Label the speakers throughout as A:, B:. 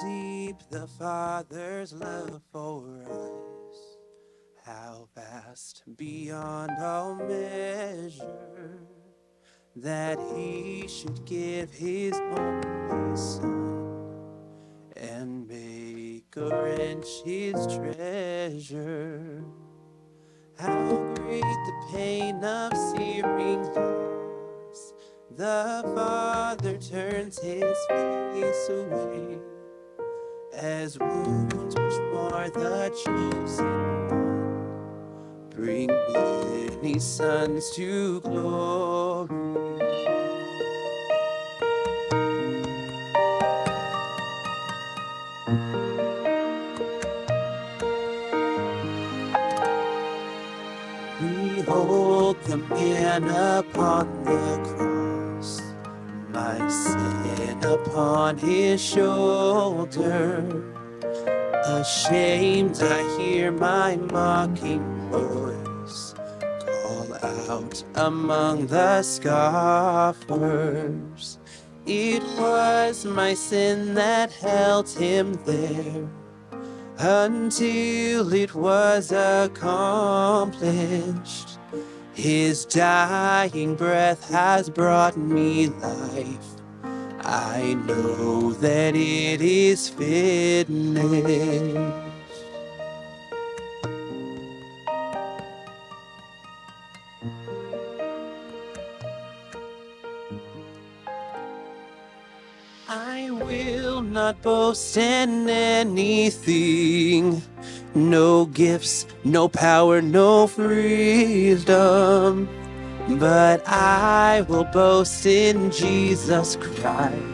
A: deep the Father's love for us, how vast beyond all measure, that He should give His only Son and make a wrench His treasure. How great the pain of searing loss! The Father turns his face away as wounds which mar the chosen one bring many sons to glory. Behold the man upon the cross, upon his shoulder. Ashamed, I hear my mocking voice call out among the scoffers. It was my sin that held him there until it was accomplished. His dying breath has brought me life. I know that it is finished. I will not boast in anything. No gifts, no power, no freedom. But I will boast in Jesus Christ,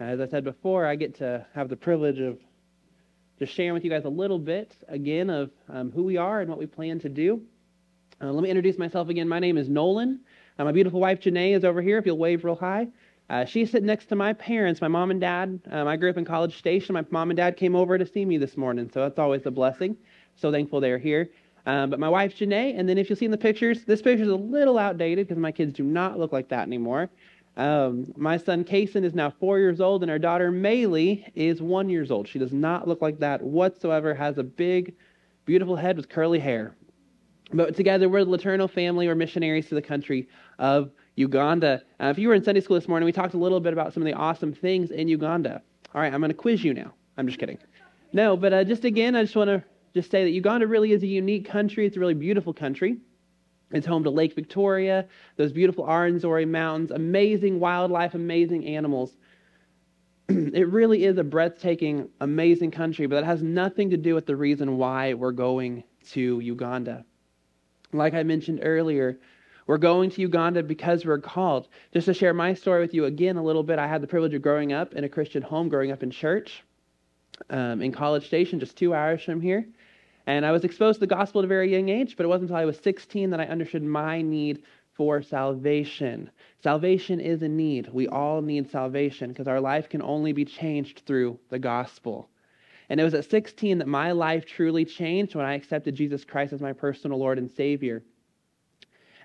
B: As I said before, I get to have the privilege of just sharing with you guys a little bit again of um, who we are and what we plan to do. Uh, let me introduce myself again. My name is Nolan. Uh, my beautiful wife Janae is over here. If you'll wave real high. Uh, she's sitting next to my parents, my mom and dad. Um, I grew up in College Station. My mom and dad came over to see me this morning, so that's always a blessing. So thankful they're here. Um, but my wife Janae, and then if you'll see in the pictures, this picture is a little outdated because my kids do not look like that anymore. Um, my son Kason is now four years old, and our daughter Maylee is one years old. She does not look like that whatsoever. Has a big, beautiful head with curly hair. But together, we're the LeTourneau family. We're missionaries to the country of Uganda. Uh, if you were in Sunday school this morning, we talked a little bit about some of the awesome things in Uganda. All right, I'm going to quiz you now. I'm just kidding. No, but uh, just again, I just want to just say that Uganda really is a unique country. It's a really beautiful country. It's home to Lake Victoria, those beautiful Rwenzori Mountains, amazing wildlife, amazing animals. it really is a breathtaking, amazing country, but that has nothing to do with the reason why we're going to Uganda. Like I mentioned earlier, we're going to Uganda because we're called. Just to share my story with you again a little bit, I had the privilege of growing up in a Christian home, growing up in church um, in College Station, just two hours from here. And I was exposed to the gospel at a very young age, but it wasn't until I was 16 that I understood my need for salvation. Salvation is a need. We all need salvation because our life can only be changed through the gospel. And it was at 16 that my life truly changed when I accepted Jesus Christ as my personal Lord and Savior.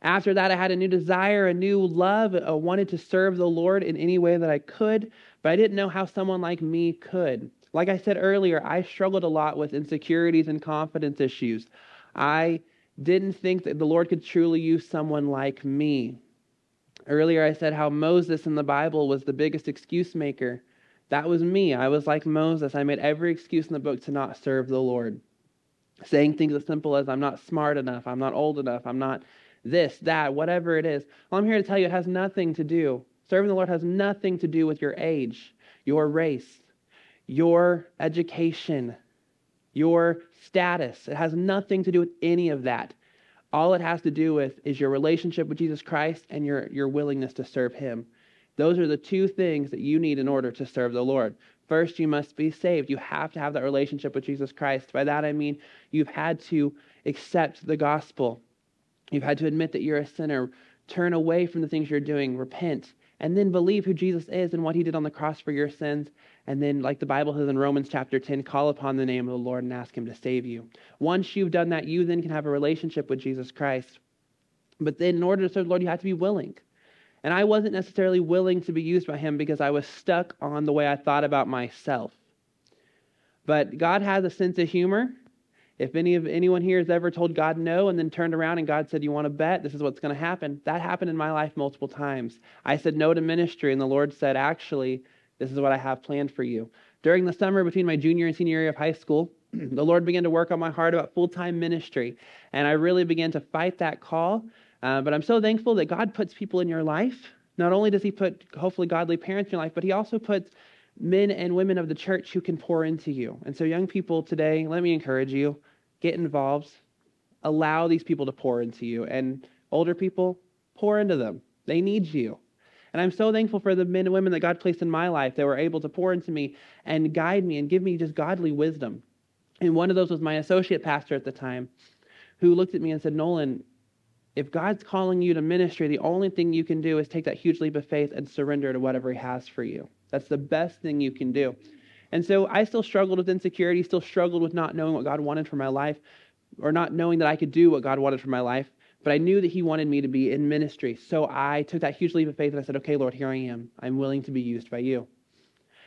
B: After that, I had a new desire, a new love. I wanted to serve the Lord in any way that I could, but I didn't know how someone like me could. Like I said earlier, I struggled a lot with insecurities and confidence issues. I didn't think that the Lord could truly use someone like me. Earlier, I said how Moses in the Bible was the biggest excuse maker. That was me. I was like Moses. I made every excuse in the book to not serve the Lord. Saying things as simple as, I'm not smart enough, I'm not old enough, I'm not this, that, whatever it is. Well, I'm here to tell you it has nothing to do. Serving the Lord has nothing to do with your age, your race, your education, your status. It has nothing to do with any of that. All it has to do with is your relationship with Jesus Christ and your, your willingness to serve Him. Those are the two things that you need in order to serve the Lord. First, you must be saved. You have to have that relationship with Jesus Christ. By that, I mean you've had to accept the gospel. You've had to admit that you're a sinner, turn away from the things you're doing, repent, and then believe who Jesus is and what he did on the cross for your sins. And then, like the Bible says in Romans chapter 10, call upon the name of the Lord and ask him to save you. Once you've done that, you then can have a relationship with Jesus Christ. But then, in order to serve the Lord, you have to be willing. And I wasn't necessarily willing to be used by him because I was stuck on the way I thought about myself. But God has a sense of humor. If any of anyone here has ever told God no and then turned around and God said, You want to bet? This is what's going to happen. That happened in my life multiple times. I said no to ministry, and the Lord said, Actually, this is what I have planned for you. During the summer between my junior and senior year of high school, the Lord began to work on my heart about full time ministry. And I really began to fight that call uh, but I'm so thankful that God puts people in your life. Not only does He put hopefully godly parents in your life, but He also puts men and women of the church who can pour into you. And so, young people today, let me encourage you get involved, allow these people to pour into you. And older people, pour into them. They need you. And I'm so thankful for the men and women that God placed in my life that were able to pour into me and guide me and give me just godly wisdom. And one of those was my associate pastor at the time, who looked at me and said, Nolan, if God's calling you to ministry, the only thing you can do is take that huge leap of faith and surrender to whatever He has for you. That's the best thing you can do. And so I still struggled with insecurity, still struggled with not knowing what God wanted for my life, or not knowing that I could do what God wanted for my life. But I knew that He wanted me to be in ministry. So I took that huge leap of faith and I said, okay, Lord, here I am. I'm willing to be used by you.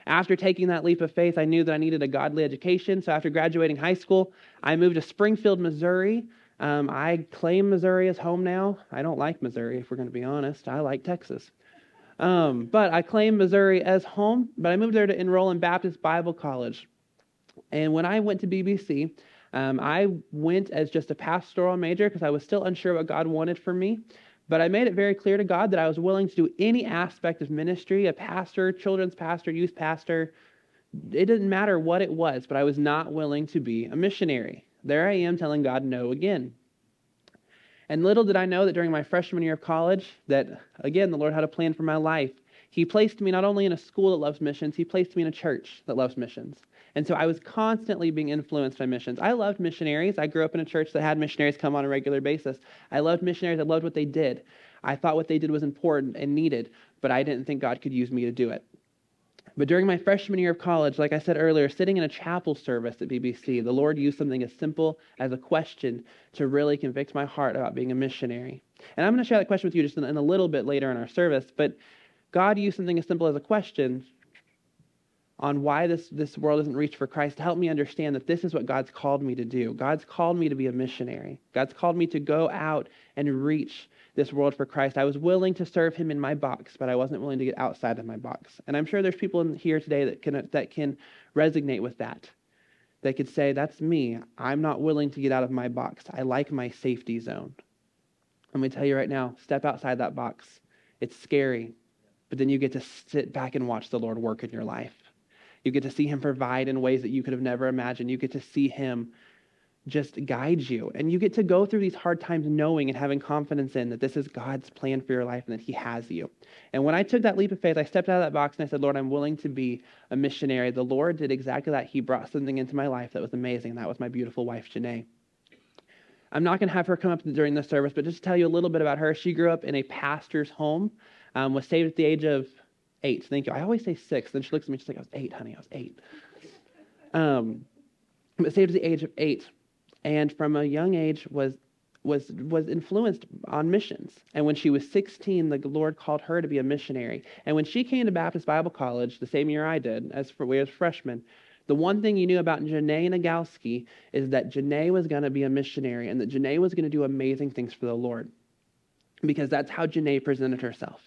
B: After taking that leap of faith, I knew that I needed a godly education. So after graduating high school, I moved to Springfield, Missouri um, I claim Missouri as home now. I don't like Missouri, if we're going to be honest. I like Texas. Um, but I claim Missouri as home, but I moved there to enroll in Baptist Bible College. And when I went to BBC, um, I went as just a pastoral major because I was still unsure what God wanted for me. But I made it very clear to God that I was willing to do any aspect of ministry a pastor, children's pastor, youth pastor. It didn't matter what it was, but I was not willing to be a missionary. There I am telling God no again. And little did I know that during my freshman year of college, that again, the Lord had a plan for my life. He placed me not only in a school that loves missions, He placed me in a church that loves missions. And so I was constantly being influenced by missions. I loved missionaries. I grew up in a church that had missionaries come on a regular basis. I loved missionaries. I loved what they did. I thought what they did was important and needed, but I didn't think God could use me to do it. But during my freshman year of college, like I said earlier, sitting in a chapel service at BBC, the Lord used something as simple as a question to really convict my heart about being a missionary. And I'm going to share that question with you just in, in a little bit later in our service. But God used something as simple as a question on why this, this world isn't reached for Christ to help me understand that this is what God's called me to do. God's called me to be a missionary. God's called me to go out and reach this world for Christ. I was willing to serve him in my box, but I wasn't willing to get outside of my box. And I'm sure there's people in here today that can that can resonate with that. They could say, That's me. I'm not willing to get out of my box. I like my safety zone. Let me tell you right now, step outside that box. It's scary, but then you get to sit back and watch the Lord work in your life. You get to see him provide in ways that you could have never imagined. You get to see him just guide you. And you get to go through these hard times knowing and having confidence in that this is God's plan for your life and that He has you. And when I took that leap of faith, I stepped out of that box and I said, Lord, I'm willing to be a missionary. The Lord did exactly that. He brought something into my life that was amazing. And that was my beautiful wife, Janae. I'm not going to have her come up during the service, but just to tell you a little bit about her, she grew up in a pastor's home, um, was saved at the age of eight. Thank you. I always say six. Then she looks at me, she's like, I was eight, honey. I was eight. Um, but saved at the age of eight and from a young age was was was influenced on missions. And when she was 16, the Lord called her to be a missionary. And when she came to Baptist Bible College the same year I did, as for we as freshmen, The one thing you knew about Janae Nagalski is that Janae was going to be a missionary and that Janae was going to do amazing things for the Lord because that's how Janae presented herself.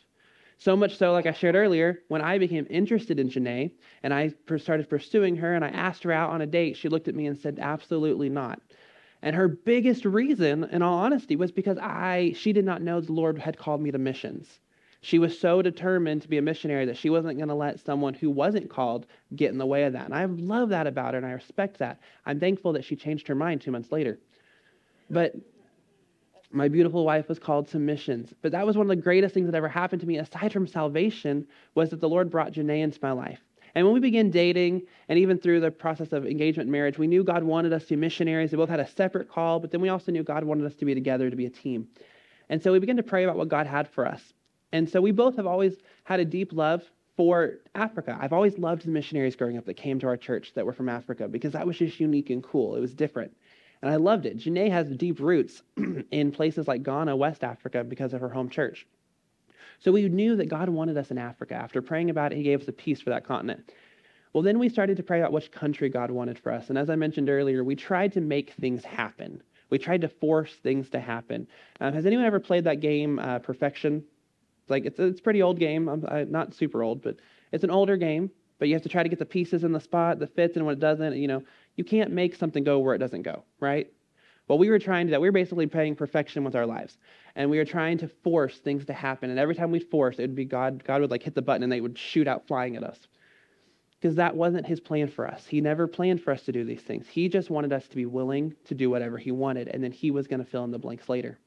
B: So much so, like I shared earlier, when I became interested in Janae and I started pursuing her and I asked her out on a date, she looked at me and said, Absolutely not. And her biggest reason, in all honesty, was because I she did not know the Lord had called me to missions. She was so determined to be a missionary that she wasn't going to let someone who wasn't called get in the way of that. And I love that about her and I respect that. I'm thankful that she changed her mind two months later. But my beautiful wife was called to missions. But that was one of the greatest things that ever happened to me, aside from salvation, was that the Lord brought Janae into my life. And when we began dating, and even through the process of engagement and marriage, we knew God wanted us to be missionaries. We both had a separate call, but then we also knew God wanted us to be together, to be a team. And so we began to pray about what God had for us. And so we both have always had a deep love for Africa. I've always loved the missionaries growing up that came to our church that were from Africa because that was just unique and cool. It was different. And I loved it. Janae has deep roots in places like Ghana, West Africa, because of her home church. So we knew that God wanted us in Africa. After praying about it, He gave us a peace for that continent. Well, then we started to pray about which country God wanted for us. And as I mentioned earlier, we tried to make things happen. We tried to force things to happen. Um, has anyone ever played that game, uh, Perfection? Like it's it's a pretty old game. I'm I, not super old, but it's an older game. But you have to try to get the pieces in the spot that fits, and when it doesn't, you know, you can't make something go where it doesn't go, right? Well, we were trying to that. We were basically playing perfection with our lives, and we were trying to force things to happen. And every time we'd force, it would be God. God would like hit the button, and they would shoot out flying at us, because that wasn't His plan for us. He never planned for us to do these things. He just wanted us to be willing to do whatever He wanted, and then He was going to fill in the blanks later.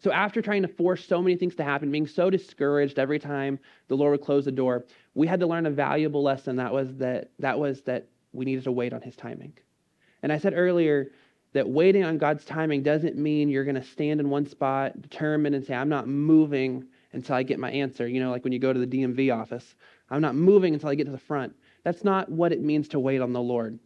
B: So after trying to force so many things to happen, being so discouraged every time the Lord would close the door, we had to learn a valuable lesson that was that that was that we needed to wait on his timing. And I said earlier that waiting on God's timing doesn't mean you're going to stand in one spot, determined and say I'm not moving until I get my answer. You know, like when you go to the DMV office, I'm not moving until I get to the front. That's not what it means to wait on the Lord.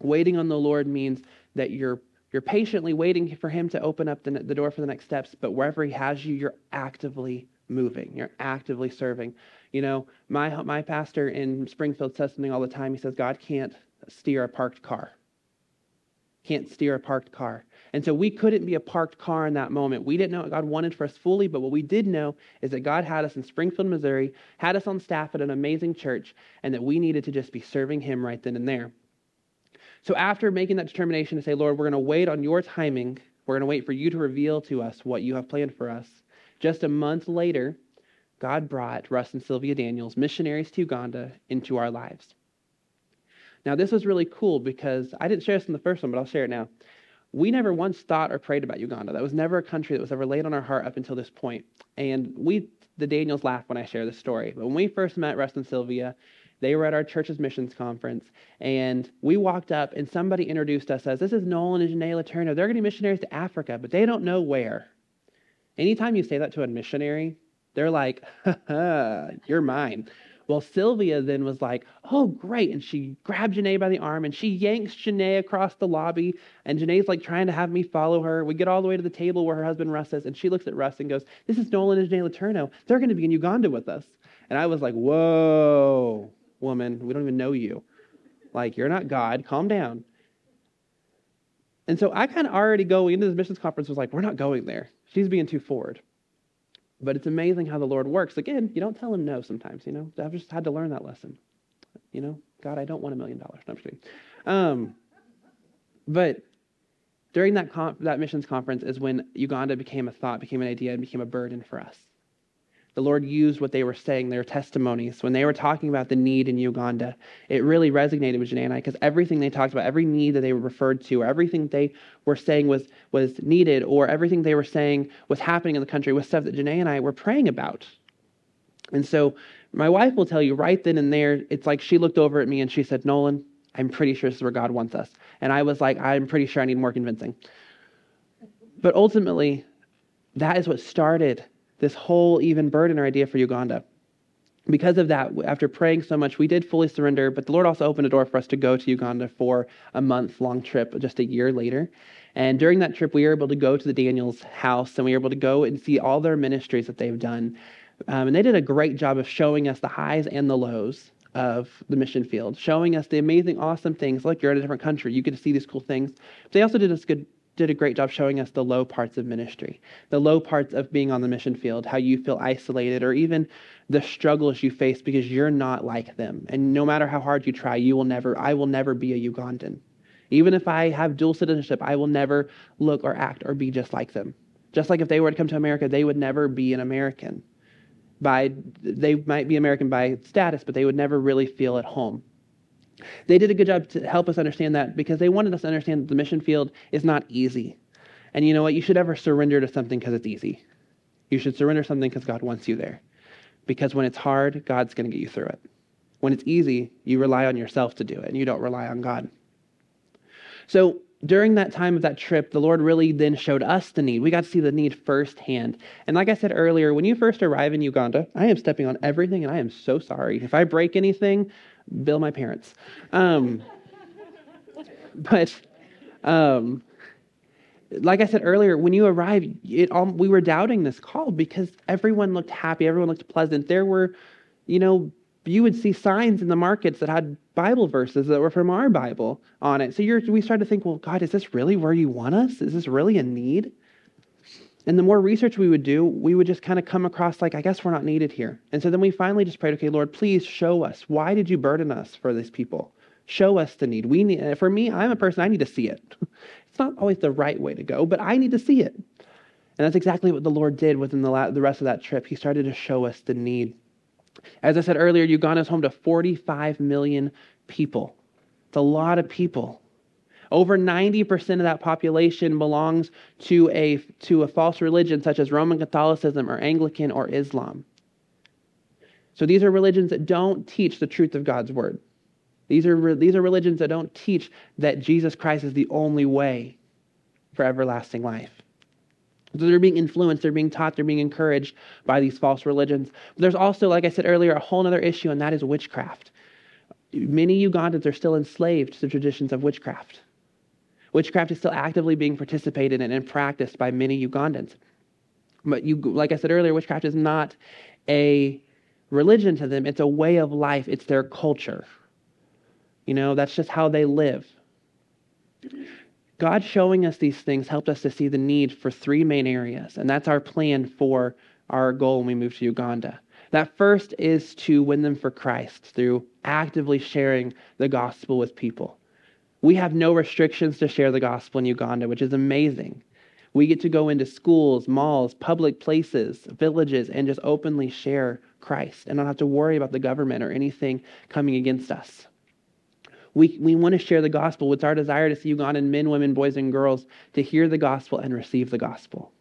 B: Waiting on the Lord means that you're you're patiently waiting for Him to open up the, the door for the next steps, but wherever He has you, you're actively moving. You're actively serving. You know, my, my pastor in Springfield says something all the time. He says, God can't steer a parked car. Can't steer a parked car. And so we couldn't be a parked car in that moment. We didn't know what God wanted for us fully, but what we did know is that God had us in Springfield, Missouri, had us on staff at an amazing church, and that we needed to just be serving Him right then and there. So after making that determination to say, Lord, we're going to wait on your timing, we're going to wait for you to reveal to us what you have planned for us. Just a month later, God brought Russ and Sylvia Daniels, missionaries to Uganda, into our lives. Now, this was really cool because I didn't share this in the first one, but I'll share it now. We never once thought or prayed about Uganda. That was never a country that was ever laid on our heart up until this point. And we, the Daniels, laugh when I share this story. But when we first met Russ and Sylvia, they were at our church's missions conference, and we walked up, and somebody introduced us as, This is Nolan and Janae Letourneau. They're going to be missionaries to Africa, but they don't know where. Anytime you say that to a missionary, they're like, you're mine. Well, Sylvia then was like, oh, great. And she grabbed Janae by the arm and she yanks Janae across the lobby. And Janae's like trying to have me follow her. We get all the way to the table where her husband Russ is. And she looks at Russ and goes, This is Nolan and Janae Letourneau. They're going to be in Uganda with us. And I was like, Whoa, woman, we don't even know you. Like, you're not God. Calm down. And so I kind of already going into this missions conference was like, we're not going there. She's being too forward. But it's amazing how the Lord works. Again, you don't tell him no sometimes, you know. I've just had to learn that lesson. You know, God, I don't want a million dollars. No, I'm just kidding. Um, but during that, that missions conference is when Uganda became a thought, became an idea, and became a burden for us the Lord used what they were saying, their testimonies. When they were talking about the need in Uganda, it really resonated with Janae and I because everything they talked about, every need that they were referred to, or everything they were saying was, was needed, or everything they were saying was happening in the country was stuff that Janae and I were praying about. And so my wife will tell you right then and there, it's like she looked over at me and she said, Nolan, I'm pretty sure this is where God wants us. And I was like, I'm pretty sure I need more convincing. But ultimately, that is what started this whole even burden or idea for Uganda. Because of that, after praying so much, we did fully surrender, but the Lord also opened a door for us to go to Uganda for a month long trip just a year later. And during that trip, we were able to go to the Daniels house and we were able to go and see all their ministries that they've done. Um, and they did a great job of showing us the highs and the lows of the mission field, showing us the amazing, awesome things. Like you're in a different country, you get to see these cool things. But they also did us good did a great job showing us the low parts of ministry, the low parts of being on the mission field, how you feel isolated, or even the struggles you face because you're not like them. And no matter how hard you try, you will never, I will never be a Ugandan. Even if I have dual citizenship, I will never look or act or be just like them. Just like if they were to come to America, they would never be an American. By they might be American by status, but they would never really feel at home. They did a good job to help us understand that because they wanted us to understand that the mission field is not easy. And you know what? You should ever surrender to something because it's easy. You should surrender something because God wants you there. Because when it's hard, God's going to get you through it. When it's easy, you rely on yourself to do it and you don't rely on God. So during that time of that trip, the Lord really then showed us the need. We got to see the need firsthand. And like I said earlier, when you first arrive in Uganda, I am stepping on everything and I am so sorry. If I break anything, bill my parents. Um, but um, like I said earlier, when you arrived, it, all, we were doubting this call because everyone looked happy, everyone looked pleasant. There were, you know, you would see signs in the markets that had Bible verses that were from our Bible on it. So you're we started to think, well, God, is this really where you want us? Is this really a need? And the more research we would do, we would just kind of come across like, I guess we're not needed here. And so then we finally just prayed, okay, Lord, please show us. Why did you burden us for these people? Show us the need. We need, for me, I'm a person, I need to see it. It's not always the right way to go, but I need to see it. And that's exactly what the Lord did within the, la- the rest of that trip. He started to show us the need. As I said earlier, Uganda is home to 45 million people. It's a lot of people. Over 90% of that population belongs to a, to a false religion such as Roman Catholicism or Anglican or Islam. So these are religions that don't teach the truth of God's word. These are, these are religions that don't teach that Jesus Christ is the only way for everlasting life. So they're being influenced, they're being taught, they're being encouraged by these false religions. But there's also, like I said earlier, a whole other issue, and that is witchcraft. Many Ugandans are still enslaved to the traditions of witchcraft. Witchcraft is still actively being participated in and practiced by many Ugandans. But you, like I said earlier, witchcraft is not a religion to them, it's a way of life, it's their culture. You know, that's just how they live. God showing us these things helped us to see the need for three main areas, and that's our plan for our goal when we move to Uganda. That first is to win them for Christ through actively sharing the gospel with people. We have no restrictions to share the gospel in Uganda, which is amazing. We get to go into schools, malls, public places, villages, and just openly share Christ and not have to worry about the government or anything coming against us. We, we want to share the gospel. It's our desire to see Ugandan men, women, boys, and girls to hear the gospel and receive the gospel.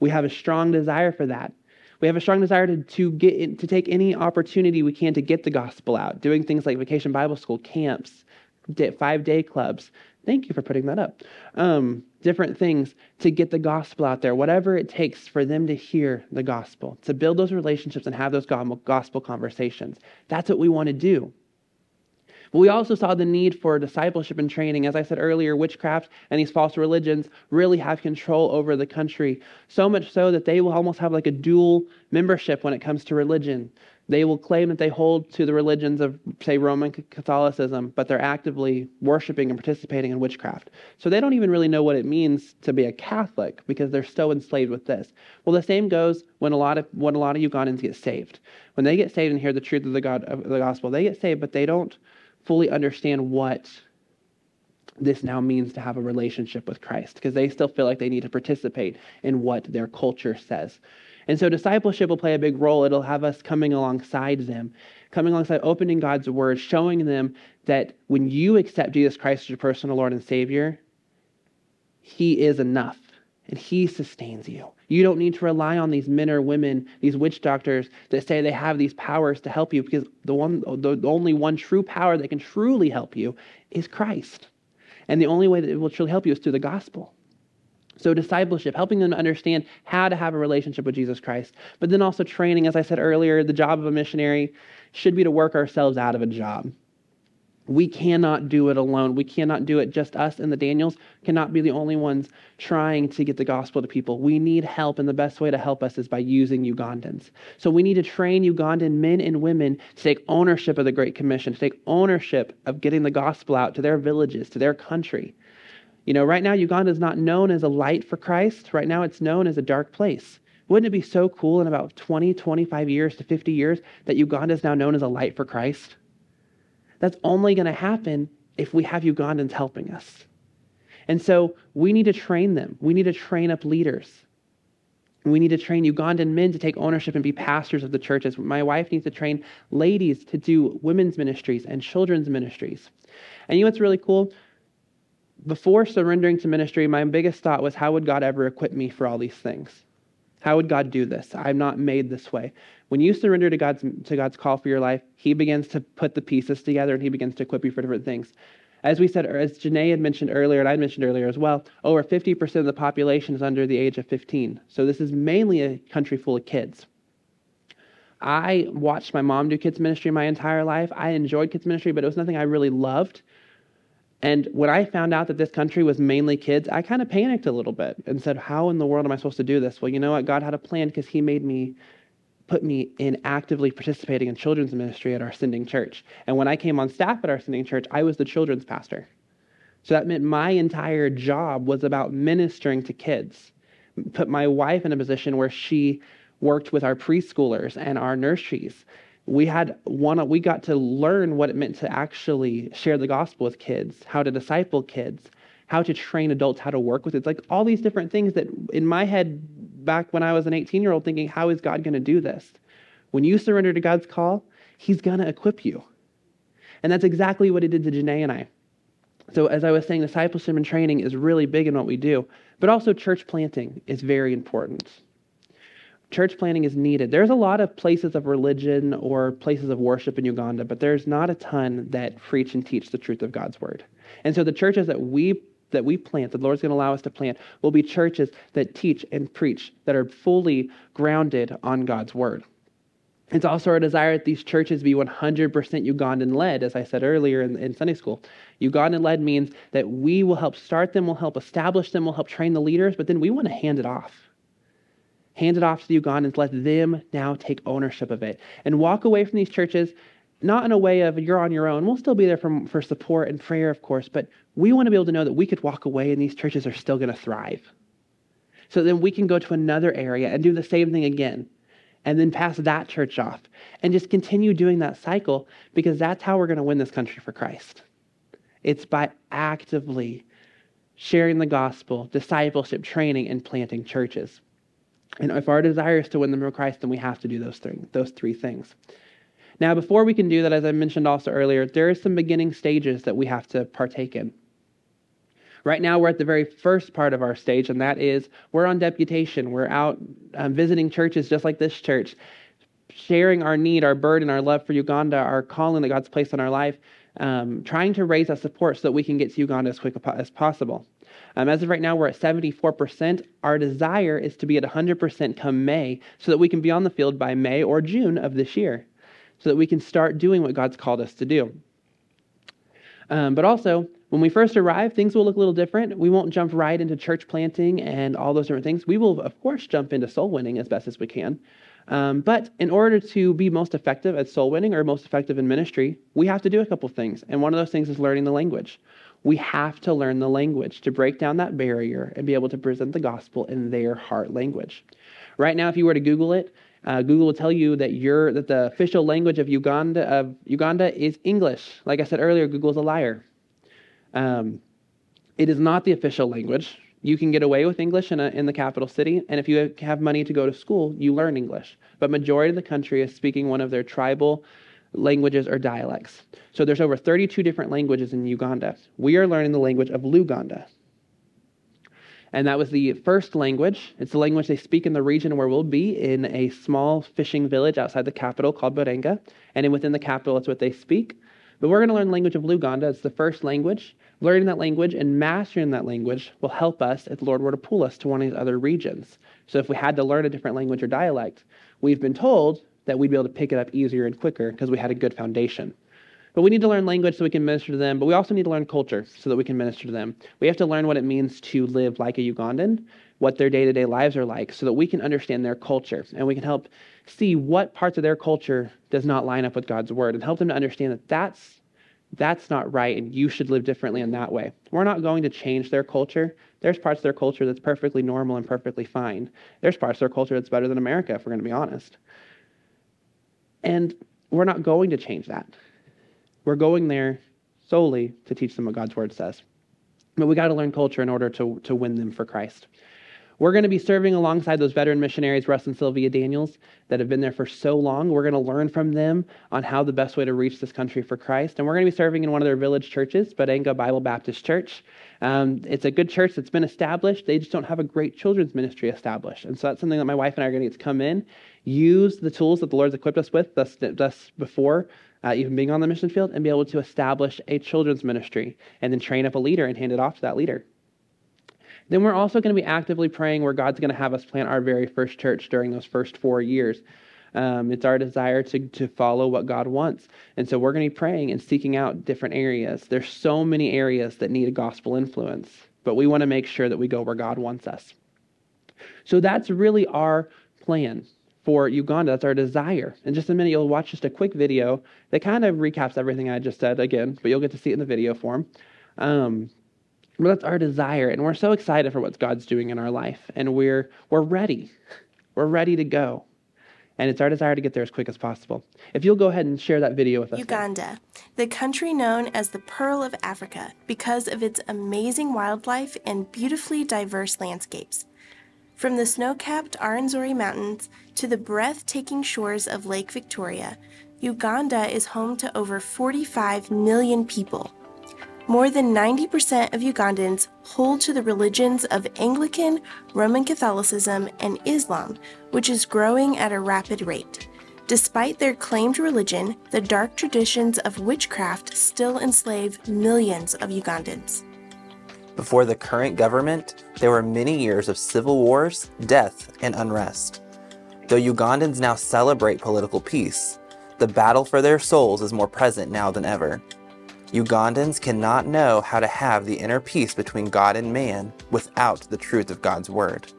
B: We have a strong desire for that. We have a strong desire to, to, get in, to take any opportunity we can to get the gospel out, doing things like vacation Bible school, camps, five day clubs. Thank you for putting that up. Um, different things to get the gospel out there, whatever it takes for them to hear the gospel, to build those relationships and have those gospel conversations. That's what we want to do. But we also saw the need for discipleship and training. As I said earlier, witchcraft and these false religions really have control over the country, so much so that they will almost have like a dual membership when it comes to religion. They will claim that they hold to the religions of, say, Roman Catholicism, but they're actively worshiping and participating in witchcraft. So they don't even really know what it means to be a Catholic because they're so enslaved with this. Well, the same goes when a lot of when a lot of Ugandans get saved. When they get saved and hear the truth of the God of the gospel, they get saved, but they don't fully understand what this now means to have a relationship with Christ because they still feel like they need to participate in what their culture says. And so discipleship will play a big role. It'll have us coming alongside them, coming alongside opening God's word, showing them that when you accept Jesus Christ as your personal Lord and Savior, He is enough and He sustains you. You don't need to rely on these men or women, these witch doctors that say they have these powers to help you because the, one, the only one true power that can truly help you is Christ. And the only way that it will truly help you is through the gospel. So, discipleship, helping them understand how to have a relationship with Jesus Christ. But then also training, as I said earlier, the job of a missionary should be to work ourselves out of a job. We cannot do it alone. We cannot do it. Just us and the Daniels cannot be the only ones trying to get the gospel to people. We need help, and the best way to help us is by using Ugandans. So we need to train Ugandan men and women to take ownership of the Great Commission, to take ownership of getting the gospel out to their villages, to their country. You know, right now, Uganda is not known as a light for Christ. Right now, it's known as a dark place. Wouldn't it be so cool in about 20, 25 years to 50 years that Uganda is now known as a light for Christ? That's only going to happen if we have Ugandans helping us. And so we need to train them. We need to train up leaders. We need to train Ugandan men to take ownership and be pastors of the churches. My wife needs to train ladies to do women's ministries and children's ministries. And you know what's really cool? Before surrendering to ministry, my biggest thought was how would God ever equip me for all these things? How would God do this? I'm not made this way. When you surrender to God's, to God's call for your life, He begins to put the pieces together and He begins to equip you for different things. As we said, or as Janae had mentioned earlier, and I mentioned earlier as well, over 50% of the population is under the age of 15. So this is mainly a country full of kids. I watched my mom do kids ministry my entire life. I enjoyed kids ministry, but it was nothing I really loved. And when I found out that this country was mainly kids, I kind of panicked a little bit and said, How in the world am I supposed to do this? Well, you know what? God had a plan because He made me, put me in actively participating in children's ministry at our sending church. And when I came on staff at our sending church, I was the children's pastor. So that meant my entire job was about ministering to kids. Put my wife in a position where she worked with our preschoolers and our nurseries we had one we got to learn what it meant to actually share the gospel with kids how to disciple kids how to train adults how to work with it. It's like all these different things that in my head back when i was an 18 year old thinking how is god going to do this? When you surrender to god's call he's going to equip you. And that's exactly what he did to janae and i. So as i was saying discipleship and training is really big in what we do but also church planting is very important church planting is needed. There's a lot of places of religion or places of worship in Uganda, but there's not a ton that preach and teach the truth of God's word. And so the churches that we that we plant, that the Lord's going to allow us to plant, will be churches that teach and preach, that are fully grounded on God's word. It's also our desire that these churches be 100% Ugandan led, as I said earlier in, in Sunday school. Ugandan led means that we will help start them, we'll help establish them, we'll help train the leaders, but then we want to hand it off hand it off to the Ugandans, let them now take ownership of it, and walk away from these churches, not in a way of you're on your own. We'll still be there for, for support and prayer, of course, but we want to be able to know that we could walk away and these churches are still going to thrive. So then we can go to another area and do the same thing again, and then pass that church off, and just continue doing that cycle because that's how we're going to win this country for Christ. It's by actively sharing the gospel, discipleship, training, and planting churches. And if our desire is to win them for Christ, then we have to do those three, those three things. Now, before we can do that, as I mentioned also earlier, there are some beginning stages that we have to partake in. Right now, we're at the very first part of our stage, and that is we're on deputation. We're out um, visiting churches just like this church, sharing our need, our burden, our love for Uganda, our calling that God's placed on our life, um, trying to raise that support so that we can get to Uganda as quick as possible. Um, as of right now, we're at 74%. Our desire is to be at 100% come May so that we can be on the field by May or June of this year, so that we can start doing what God's called us to do. Um, but also, when we first arrive, things will look a little different. We won't jump right into church planting and all those different things. We will, of course, jump into soul winning as best as we can. Um, but in order to be most effective at soul winning or most effective in ministry, we have to do a couple things. And one of those things is learning the language we have to learn the language to break down that barrier and be able to present the gospel in their heart language. Right now, if you were to Google it, uh, Google will tell you that you that the official language of Uganda of Uganda is English. Like I said earlier, Google's a liar. Um, it is not the official language. You can get away with English in, a, in the capital city, and if you have money to go to school, you learn English. But majority of the country is speaking one of their tribal languages or dialects. So there's over 32 different languages in Uganda. We are learning the language of Luganda. And that was the first language. It's the language they speak in the region where we'll be in a small fishing village outside the capital called Burenga. And within the capital, it's what they speak. But we're going to learn the language of Luganda. It's the first language. Learning that language and mastering that language will help us if the Lord were to pull us to one of these other regions. So if we had to learn a different language or dialect, we've been told that we'd be able to pick it up easier and quicker because we had a good foundation. But we need to learn language so we can minister to them, but we also need to learn culture so that we can minister to them. We have to learn what it means to live like a Ugandan, what their day to day lives are like, so that we can understand their culture and we can help see what parts of their culture does not line up with God's word and help them to understand that that's that's not right and you should live differently in that way. We're not going to change their culture. There's parts of their culture that's perfectly normal and perfectly fine. There's parts of their culture that's better than America, if we're going to be honest. And we're not going to change that. We're going there solely to teach them what God's word says. But we got to learn culture in order to, to win them for Christ. We're going to be serving alongside those veteran missionaries, Russ and Sylvia Daniels, that have been there for so long. We're going to learn from them on how the best way to reach this country for Christ. And we're going to be serving in one of their village churches, Badenga Bible Baptist Church. Um, it's a good church that's been established. They just don't have a great children's ministry established. And so that's something that my wife and I are going to get to come in, use the tools that the Lord's equipped us with, thus, thus before uh, even being on the mission field, and be able to establish a children's ministry and then train up a leader and hand it off to that leader. Then we're also going to be actively praying where God's going to have us plant our very first church during those first four years. Um, it's our desire to, to follow what God wants. And so we're going to be praying and seeking out different areas. There's so many areas that need a gospel influence, but we want to make sure that we go where God wants us. So that's really our plan for Uganda. That's our desire. In just a minute, you'll watch just a quick video that kind of recaps everything I just said again, but you'll get to see it in the video form. Um, but that's our desire, and we're so excited for what God's doing in our life, and we're we're ready. We're ready to go. And it's our desire to get there as quick as possible. If you'll go ahead and share that video with us.
C: Uganda, the country known as the Pearl of Africa because of its amazing wildlife and beautifully diverse landscapes. From the snow capped Rwenzori Mountains to the breathtaking shores of Lake Victoria, Uganda is home to over 45 million people. More than 90% of Ugandans hold to the religions of Anglican, Roman Catholicism, and Islam, which is growing at a rapid rate. Despite their claimed religion, the dark traditions of witchcraft still enslave millions of Ugandans.
D: Before the current government, there were many years of civil wars, death, and unrest. Though Ugandans now celebrate political peace, the battle for their souls is more present now than ever. Ugandans cannot know how to have the inner peace between God and man without the truth of God's Word.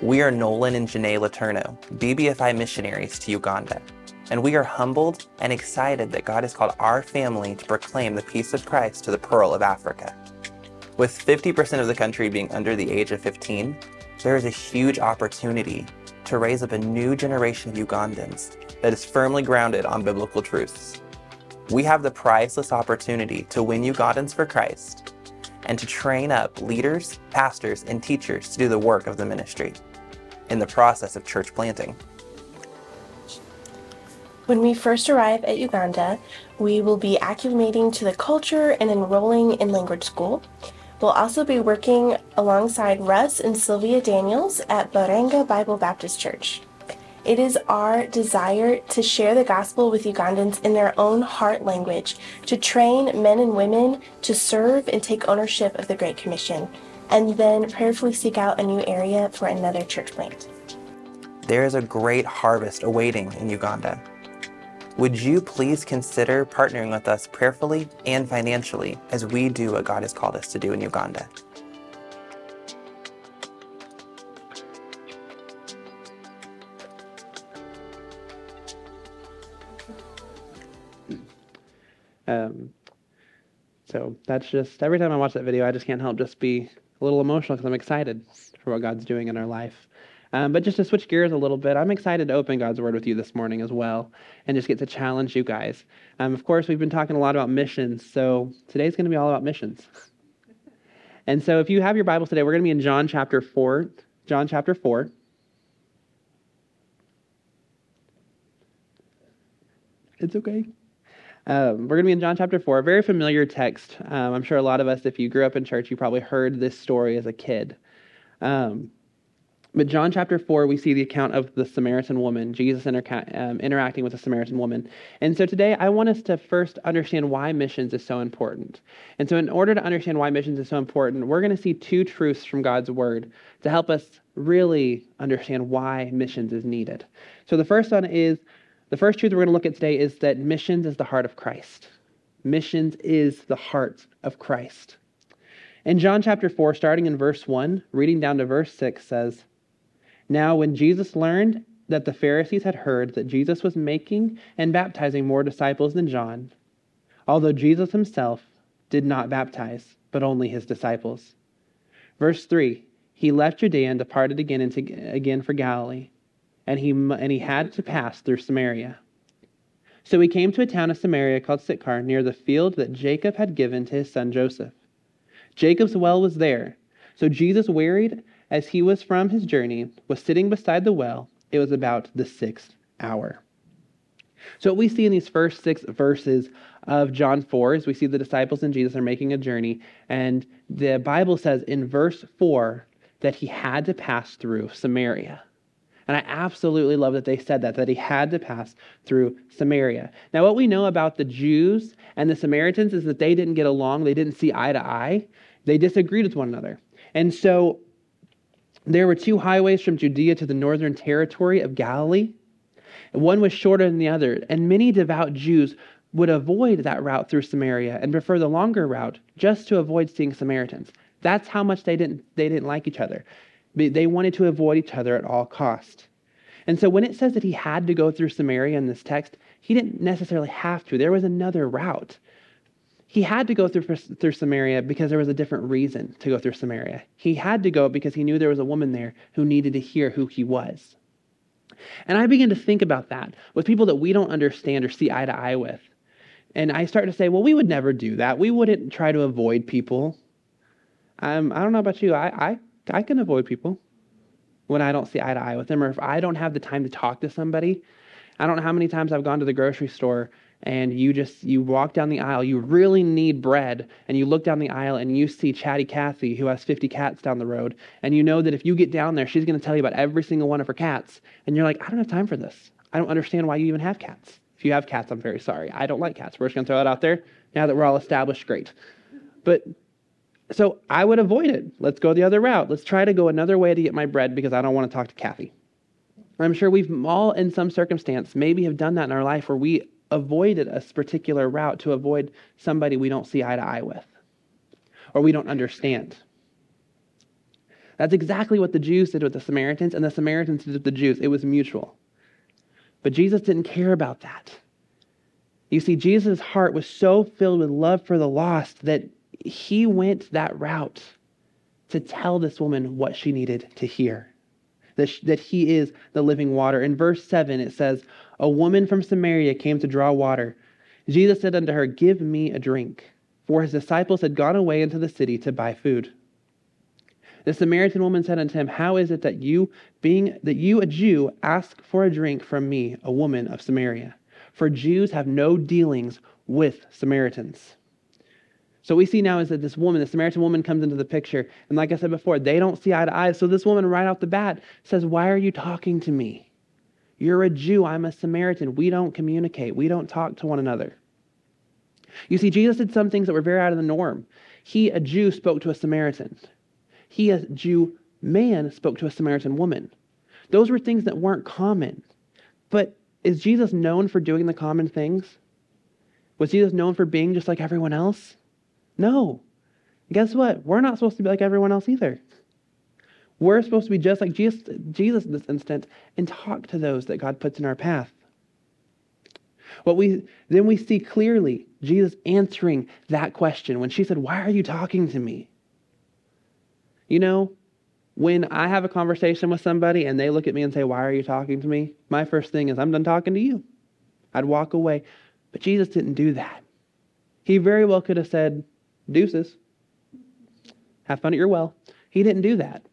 D: We are Nolan and Janae LeTourneau, BBFI missionaries to Uganda, and we are humbled and excited that God has called our family to proclaim the peace of Christ to the Pearl of Africa. With 50% of the country being under the age of 15, there is a huge opportunity to raise up a new generation of Ugandans that is firmly grounded on biblical truths. We have the priceless opportunity to win Ugandans for Christ and to train up leaders, pastors, and teachers to do the work of the ministry in the process of church planting.
C: When we first arrive at Uganda, we will be acclimating to the culture and enrolling in language school. We'll also be working alongside Russ and Sylvia Daniels at Barenga Bible Baptist Church. It is our desire to share the gospel with Ugandans in their own heart language, to train men and women to serve and take ownership of the Great Commission, and then prayerfully seek out a new area for another church plant.
D: There is a great harvest awaiting in Uganda. Would you please consider partnering with us prayerfully and financially as we do what God has called us to do in Uganda?
B: Um, so that's just every time I watch that video, I just can't help just be a little emotional because I'm excited for what God's doing in our life. Um, but just to switch gears a little bit, I'm excited to open God's Word with you this morning as well and just get to challenge you guys. Um, of course, we've been talking a lot about missions, so today's going to be all about missions. And so if you have your Bibles today, we're going to be in John chapter 4. John chapter 4. It's okay. Um, we're going to be in John chapter 4, a very familiar text. Um, I'm sure a lot of us, if you grew up in church, you probably heard this story as a kid. Um, but John chapter 4, we see the account of the Samaritan woman, Jesus inter- um, interacting with a Samaritan woman. And so today, I want us to first understand why missions is so important. And so, in order to understand why missions is so important, we're going to see two truths from God's word to help us really understand why missions is needed. So, the first one is the first truth we're going to look at today is that missions is the heart of Christ. Missions is the heart of Christ. In John chapter 4, starting in verse 1, reading down to verse 6 says, Now when Jesus learned that the Pharisees had heard that Jesus was making and baptizing more disciples than John, although Jesus himself did not baptize, but only his disciples. Verse 3 He left Judea and departed again, into, again for Galilee, and he, and he had to pass through Samaria. So he came to a town of Samaria called Sychar, near the field that Jacob had given to his son Joseph. Jacob's well was there. So Jesus, wearied as he was from his journey, was sitting beside the well. It was about the sixth hour. So, what we see in these first six verses of John 4 is we see the disciples and Jesus are making a journey. And the Bible says in verse 4 that he had to pass through Samaria. And I absolutely love that they said that, that he had to pass through Samaria. Now, what we know about the Jews and the Samaritans is that they didn't get along, they didn't see eye to eye, they disagreed with one another. And so there were two highways from Judea to the northern territory of Galilee. One was shorter than the other, and many devout Jews would avoid that route through Samaria and prefer the longer route just to avoid seeing Samaritans. That's how much they didn't, they didn't like each other. They wanted to avoid each other at all cost. And so when it says that he had to go through Samaria in this text, he didn't necessarily have to. There was another route. He had to go through, through Samaria because there was a different reason to go through Samaria. He had to go because he knew there was a woman there who needed to hear who he was. And I began to think about that with people that we don't understand or see eye to eye with. And I start to say, well, we would never do that. We wouldn't try to avoid people. Um, I don't know about you. I, I I can avoid people when I don't see eye to eye with them, or if I don't have the time to talk to somebody. I don't know how many times I've gone to the grocery store and you just you walk down the aisle, you really need bread, and you look down the aisle and you see Chatty Cathy who has 50 cats down the road, and you know that if you get down there, she's going to tell you about every single one of her cats, and you're like, I don't have time for this. I don't understand why you even have cats. If you have cats, I'm very sorry. I don't like cats. We're just going to throw it out there. Now that we're all established, great. But so I would avoid it. Let's go the other route. Let's try to go another way to get my bread because I don't want to talk to Kathy. I'm sure we've all, in some circumstance, maybe have done that in our life where we avoided a particular route to avoid somebody we don't see eye to eye with or we don't understand. That's exactly what the Jews did with the Samaritans, and the Samaritans did with the Jews. It was mutual. But Jesus didn't care about that. You see, Jesus' heart was so filled with love for the lost that he went that route to tell this woman what she needed to hear that, that he is the living water. In verse 7, it says, A woman from Samaria came to draw water. Jesus said unto her, Give me a drink. For his disciples had gone away into the city to buy food. The Samaritan woman said unto him, How is it that you, being that you a Jew, ask for a drink from me, a woman of Samaria? For Jews have no dealings with Samaritans. So we see now is that this woman, the Samaritan woman, comes into the picture. And like I said before, they don't see eye to eye. So this woman, right off the bat, says, Why are you talking to me? You're a Jew. I'm a Samaritan. We don't communicate, we don't talk to one another. You see, Jesus did some things that were very out of the norm. He, a Jew, spoke to a Samaritan. He, a Jew man, spoke to a Samaritan woman. Those were things that weren't common. But is Jesus known for doing the common things? Was Jesus known for being just like everyone else? No. Guess what? We're not supposed to be like everyone else either. We're supposed to be just like Jesus, Jesus in this instant and talk to those that God puts in our path. What we then we see clearly Jesus answering that question when she said, "Why are you talking to me?" You know, when I have a conversation with somebody and they look at me and say, "Why are you talking to me?" My first thing is, "I'm done talking to you." I'd walk away. But Jesus didn't do that. He very well could have said, Deuces. Have fun at your well. He didn't do that.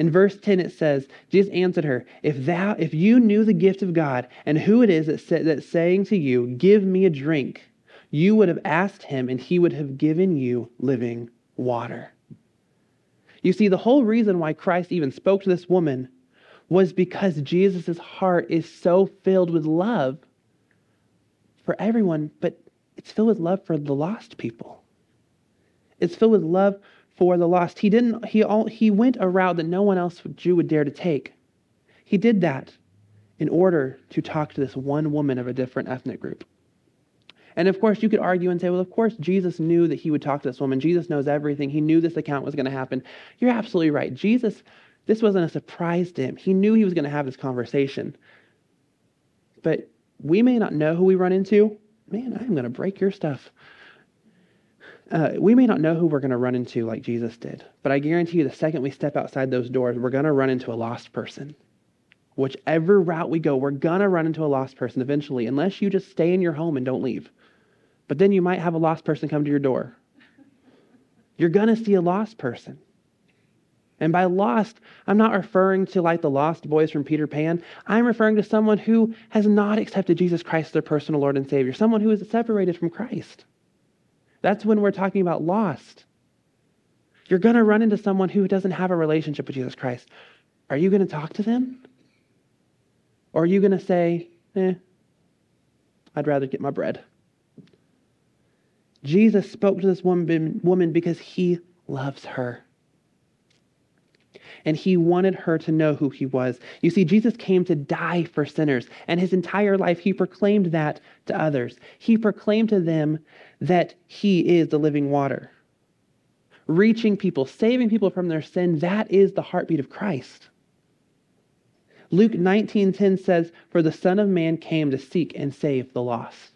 B: In verse 10 it says, Jesus answered her, If thou if you knew the gift of God and who it is that sa- that's saying to you, Give me a drink, you would have asked him, and he would have given you living water. You see, the whole reason why Christ even spoke to this woman was because Jesus' heart is so filled with love for everyone, but it's filled with love for the lost people. It's filled with love for the lost. He didn't he all he went a route that no one else Jew would dare to take. He did that in order to talk to this one woman of a different ethnic group. And of course, you could argue and say, well, of course, Jesus knew that he would talk to this woman. Jesus knows everything. He knew this account was going to happen. You're absolutely right. Jesus, this wasn't a surprise to him. He knew he was going to have this conversation. But we may not know who we run into. Man, I'm going to break your stuff. Uh, we may not know who we're going to run into like Jesus did, but I guarantee you the second we step outside those doors, we're going to run into a lost person. Whichever route we go, we're going to run into a lost person eventually, unless you just stay in your home and don't leave. But then you might have a lost person come to your door. You're going to see a lost person. And by lost, I'm not referring to like the lost boys from Peter Pan. I'm referring to someone who has not accepted Jesus Christ as their personal Lord and Savior, someone who is separated from Christ. That's when we're talking about lost. You're going to run into someone who doesn't have a relationship with Jesus Christ. Are you going to talk to them? Or are you going to say, eh, I'd rather get my bread? Jesus spoke to this woman, woman because he loves her. And he wanted her to know who he was. You see, Jesus came to die for sinners, and his entire life he proclaimed that to others. He proclaimed to them that he is the living water. Reaching people, saving people from their sin, that is the heartbeat of Christ. Luke 19:10 says, "For the Son of Man came to seek and save the lost."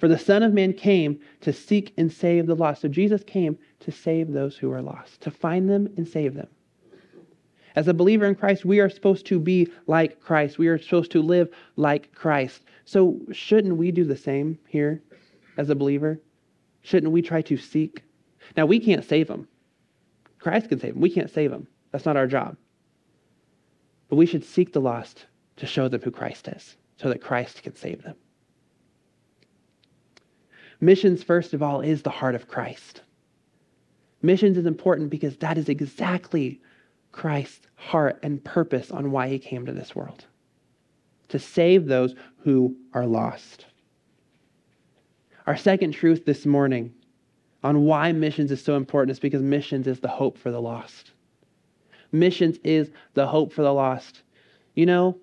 B: For the Son of Man came to seek and save the lost. So Jesus came to save those who are lost, to find them and save them. As a believer in Christ, we are supposed to be like Christ. We are supposed to live like Christ. So, shouldn't we do the same here as a believer? Shouldn't we try to seek? Now, we can't save them. Christ can save them. We can't save them. That's not our job. But we should seek the lost to show them who Christ is so that Christ can save them. Missions, first of all, is the heart of Christ. Missions is important because that is exactly Christ's heart and purpose on why he came to this world to save those who are lost. Our second truth this morning on why missions is so important is because missions is the hope for the lost. Missions is the hope for the lost. You know,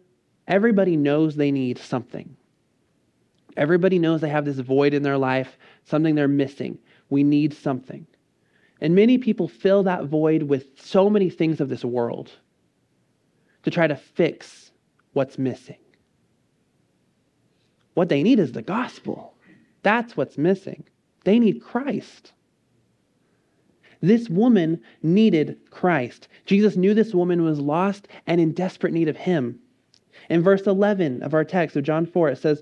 B: everybody knows they need something. Everybody knows they have this void in their life, something they're missing. We need something. And many people fill that void with so many things of this world to try to fix what's missing. What they need is the gospel. That's what's missing. They need Christ. This woman needed Christ. Jesus knew this woman was lost and in desperate need of him. In verse 11 of our text of John 4, it says,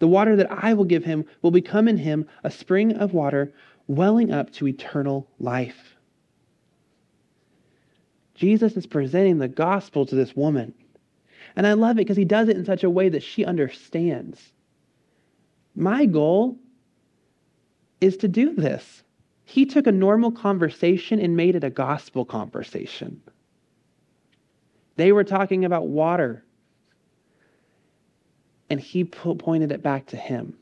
B: The water that I will give him will become in him a spring of water welling up to eternal life. Jesus is presenting the gospel to this woman. And I love it because he does it in such a way that she understands. My goal is to do this. He took a normal conversation and made it a gospel conversation. They were talking about water and he pointed it back to him.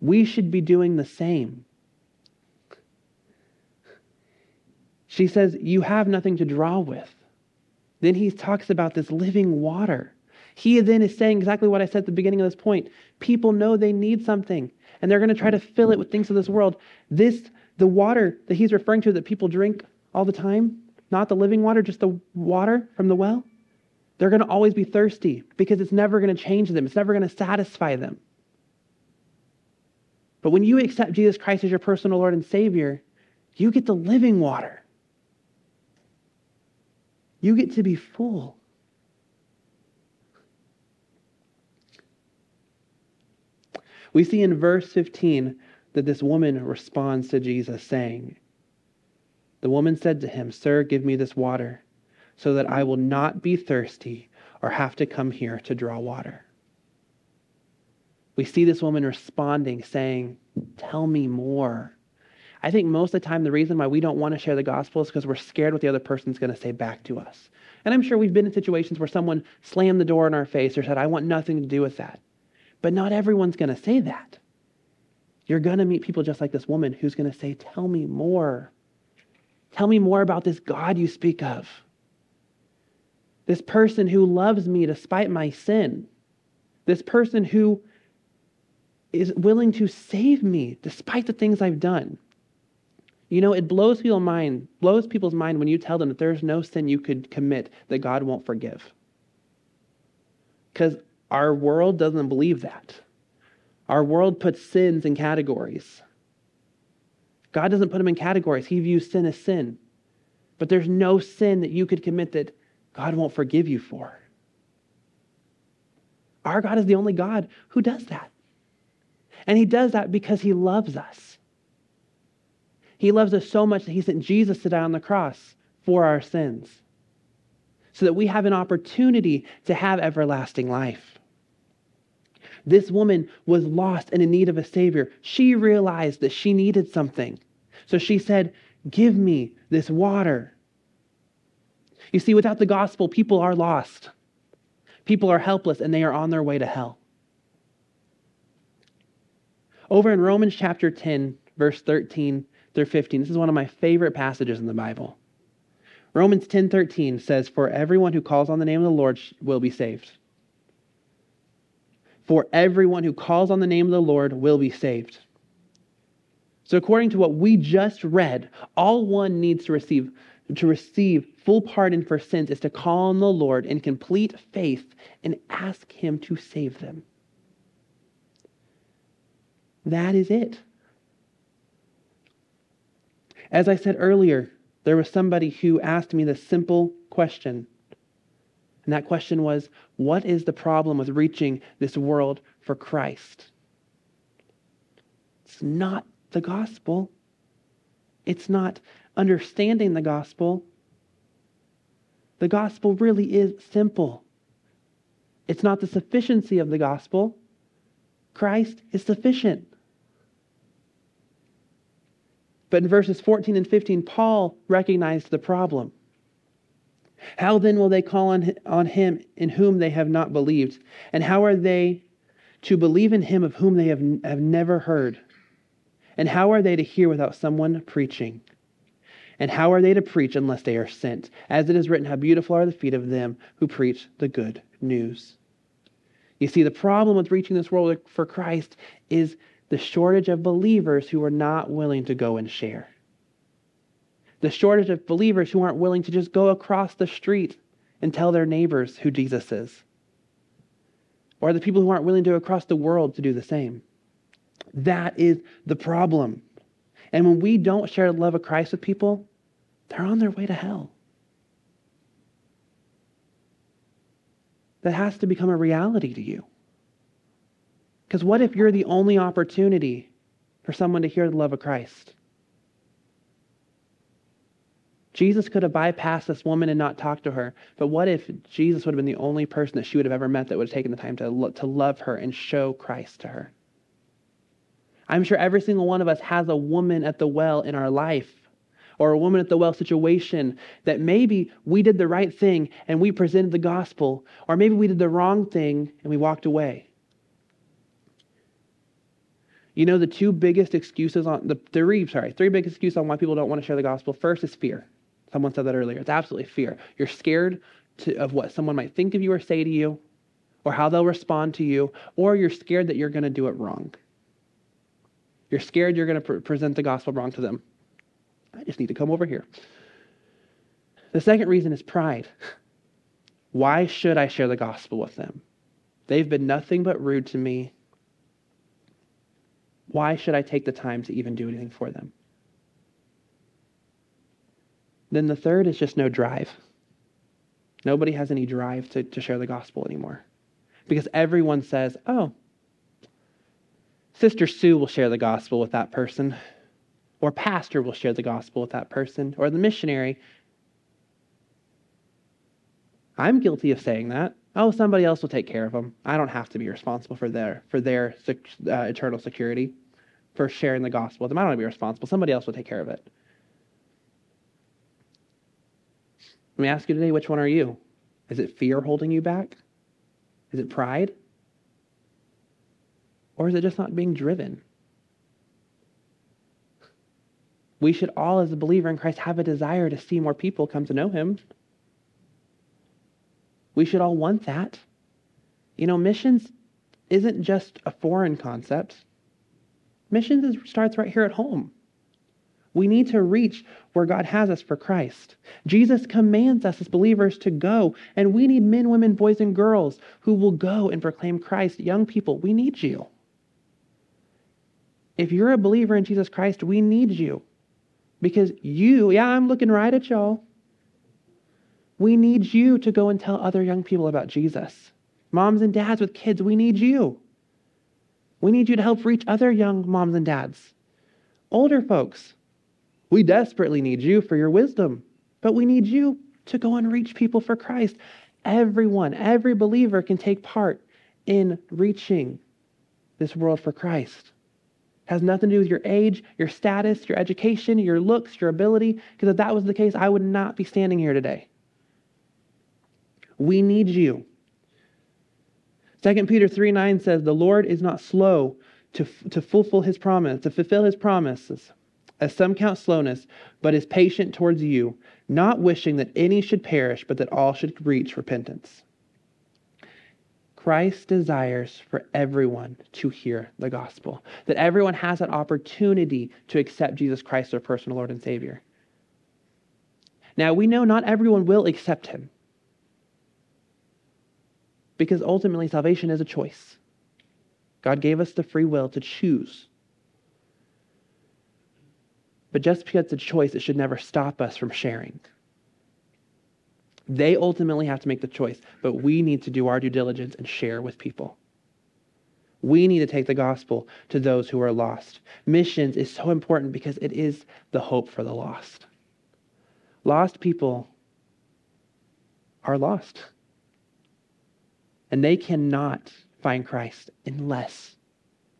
B: We should be doing the same. She says, You have nothing to draw with. Then he talks about this living water. He then is saying exactly what I said at the beginning of this point. People know they need something, and they're going to try to fill it with things of this world. This, the water that he's referring to that people drink all the time, not the living water, just the water from the well, they're going to always be thirsty because it's never going to change them, it's never going to satisfy them. But when you accept Jesus Christ as your personal Lord and Savior, you get the living water. You get to be full. We see in verse 15 that this woman responds to Jesus, saying, The woman said to him, Sir, give me this water so that I will not be thirsty or have to come here to draw water. We see this woman responding, saying, Tell me more. I think most of the time, the reason why we don't want to share the gospel is because we're scared what the other person's going to say back to us. And I'm sure we've been in situations where someone slammed the door in our face or said, I want nothing to do with that. But not everyone's going to say that. You're going to meet people just like this woman who's going to say, Tell me more. Tell me more about this God you speak of. This person who loves me despite my sin. This person who is willing to save me despite the things I've done. You know, it blows people's mind, blows people's mind when you tell them that there's no sin you could commit that God won't forgive. Because our world doesn't believe that. Our world puts sins in categories. God doesn't put them in categories. He views sin as sin. But there's no sin that you could commit that God won't forgive you for. Our God is the only God who does that. And he does that because he loves us. He loves us so much that he sent Jesus to die on the cross for our sins so that we have an opportunity to have everlasting life. This woman was lost and in need of a Savior. She realized that she needed something. So she said, Give me this water. You see, without the gospel, people are lost. People are helpless and they are on their way to hell. Over in Romans chapter 10, verse 13 through 15, this is one of my favorite passages in the Bible. Romans 10:13 says, "For everyone who calls on the name of the Lord will be saved." For everyone who calls on the name of the Lord will be saved. So according to what we just read, all one needs to receive to receive full pardon for sins is to call on the Lord in complete faith and ask him to save them. That is it. As I said earlier, there was somebody who asked me the simple question. And that question was What is the problem with reaching this world for Christ? It's not the gospel. It's not understanding the gospel. The gospel really is simple. It's not the sufficiency of the gospel. Christ is sufficient. But in verses 14 and 15, Paul recognized the problem. How then will they call on, on him in whom they have not believed? And how are they to believe in him of whom they have, have never heard? And how are they to hear without someone preaching? And how are they to preach unless they are sent? As it is written, How beautiful are the feet of them who preach the good news. You see, the problem with reaching this world for Christ is the shortage of believers who are not willing to go and share. The shortage of believers who aren't willing to just go across the street and tell their neighbors who Jesus is. Or the people who aren't willing to go across the world to do the same. That is the problem. And when we don't share the love of Christ with people, they're on their way to hell. That has to become a reality to you. Because what if you're the only opportunity for someone to hear the love of Christ? Jesus could have bypassed this woman and not talked to her. But what if Jesus would have been the only person that she would have ever met that would have taken the time to, lo- to love her and show Christ to her? I'm sure every single one of us has a woman at the well in our life or a woman at the well situation that maybe we did the right thing and we presented the gospel, or maybe we did the wrong thing and we walked away. You know, the two biggest excuses on the three, sorry, three big excuses on why people don't want to share the gospel. First is fear. Someone said that earlier. It's absolutely fear. You're scared to, of what someone might think of you or say to you, or how they'll respond to you, or you're scared that you're going to do it wrong. You're scared you're going to pre- present the gospel wrong to them. I just need to come over here. The second reason is pride. Why should I share the gospel with them? They've been nothing but rude to me. Why should I take the time to even do anything for them? Then the third is just no drive. Nobody has any drive to, to share the gospel anymore. Because everyone says, oh, Sister Sue will share the gospel with that person, or pastor will share the gospel with that person, or the missionary. I'm guilty of saying that. oh, somebody else will take care of them. I don't have to be responsible for their for their uh, eternal security, for sharing the gospel with them. I don't want to be responsible. Somebody else will take care of it. Let me ask you today, which one are you? Is it fear holding you back? Is it pride? Or is it just not being driven? We should all, as a believer in Christ, have a desire to see more people come to know Him. We should all want that. You know, missions isn't just a foreign concept, missions is, starts right here at home. We need to reach where God has us for Christ. Jesus commands us as believers to go, and we need men, women, boys, and girls who will go and proclaim Christ. Young people, we need you. If you're a believer in Jesus Christ, we need you. Because you, yeah, I'm looking right at y'all. We need you to go and tell other young people about Jesus. Moms and dads with kids, we need you. We need you to help reach other young moms and dads. Older folks, we desperately need you for your wisdom, but we need you to go and reach people for Christ. Everyone, every believer can take part in reaching this world for Christ. Has nothing to do with your age, your status, your education, your looks, your ability, because if that was the case, I would not be standing here today. We need you. 2 Peter 3 9 says, The Lord is not slow to, to fulfill his promise, to fulfill his promises, as some count slowness, but is patient towards you, not wishing that any should perish, but that all should reach repentance. Christ desires for everyone to hear the gospel, that everyone has that opportunity to accept Jesus Christ, their personal Lord and Savior. Now, we know not everyone will accept him because ultimately salvation is a choice. God gave us the free will to choose but just because it's a choice, it should never stop us from sharing. They ultimately have to make the choice, but we need to do our due diligence and share with people. We need to take the gospel to those who are lost. Missions is so important because it is the hope for the lost. Lost people are lost. And they cannot find Christ unless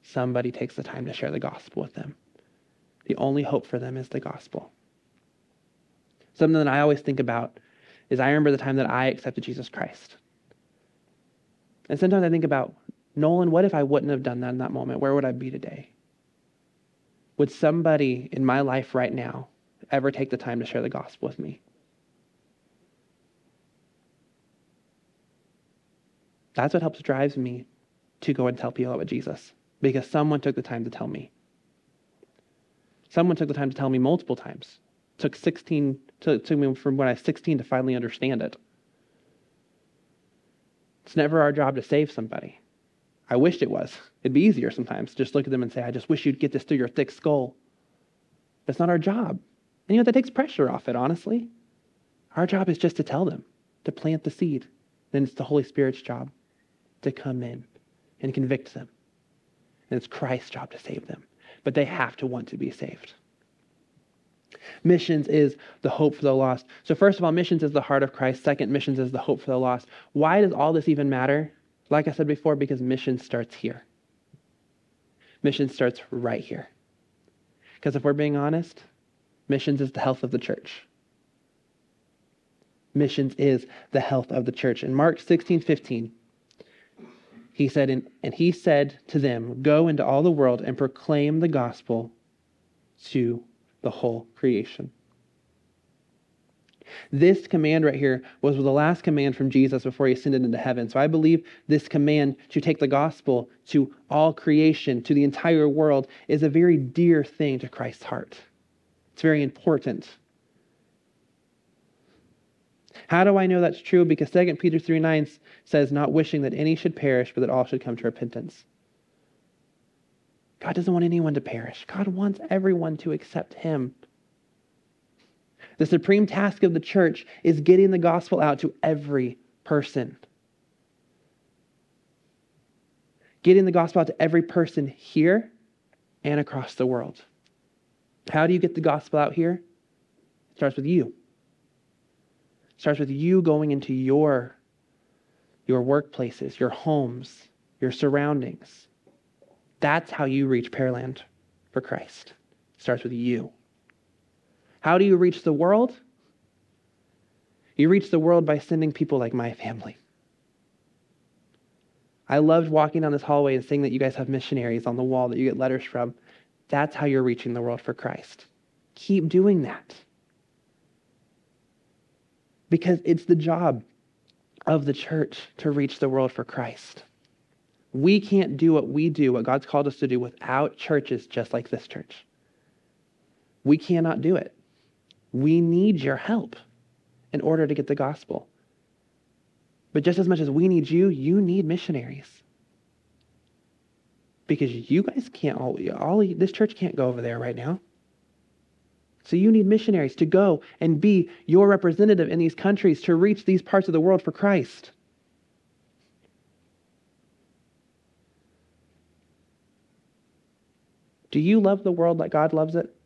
B: somebody takes the time to share the gospel with them. The only hope for them is the gospel. Something that I always think about is I remember the time that I accepted Jesus Christ. And sometimes I think about, Nolan, what if I wouldn't have done that in that moment? Where would I be today? Would somebody in my life right now ever take the time to share the gospel with me? That's what helps drives me to go and tell people about Jesus because someone took the time to tell me. Someone took the time to tell me multiple times. It took 16 to, took me from when I was 16 to finally understand it. It's never our job to save somebody. I wished it was. It'd be easier sometimes. to Just look at them and say, I just wish you'd get this through your thick skull. That's not our job. And you know, that takes pressure off it, honestly. Our job is just to tell them, to plant the seed. Then it's the Holy Spirit's job to come in and convict them. And it's Christ's job to save them but they have to want to be saved. Missions is the hope for the lost. So, first of all, missions is the heart of Christ. Second, missions is the hope for the lost. Why does all this even matter? Like I said before, because mission starts here. Mission starts right here. Because if we're being honest, missions is the health of the church. Missions is the health of the church. In Mark 16 15, he said, and, and he said to them, Go into all the world and proclaim the gospel to the whole creation. This command right here was the last command from Jesus before he ascended into heaven. So I believe this command to take the gospel to all creation, to the entire world, is a very dear thing to Christ's heart. It's very important. How do I know that's true? Because 2 Peter 3 9 says, Not wishing that any should perish, but that all should come to repentance. God doesn't want anyone to perish. God wants everyone to accept Him. The supreme task of the church is getting the gospel out to every person. Getting the gospel out to every person here and across the world. How do you get the gospel out here? It starts with you starts with you going into your your workplaces, your homes, your surroundings. That's how you reach Pearland for Christ. It starts with you. How do you reach the world? You reach the world by sending people like my family. I loved walking down this hallway and seeing that you guys have missionaries on the wall that you get letters from. That's how you're reaching the world for Christ. Keep doing that. Because it's the job of the church to reach the world for Christ. We can't do what we do, what God's called us to do, without churches just like this church. We cannot do it. We need your help in order to get the gospel. But just as much as we need you, you need missionaries. Because you guys can't all, all this church can't go over there right now. So you need missionaries to go and be your representative in these countries to reach these parts of the world for Christ. Do you love the world like God loves it?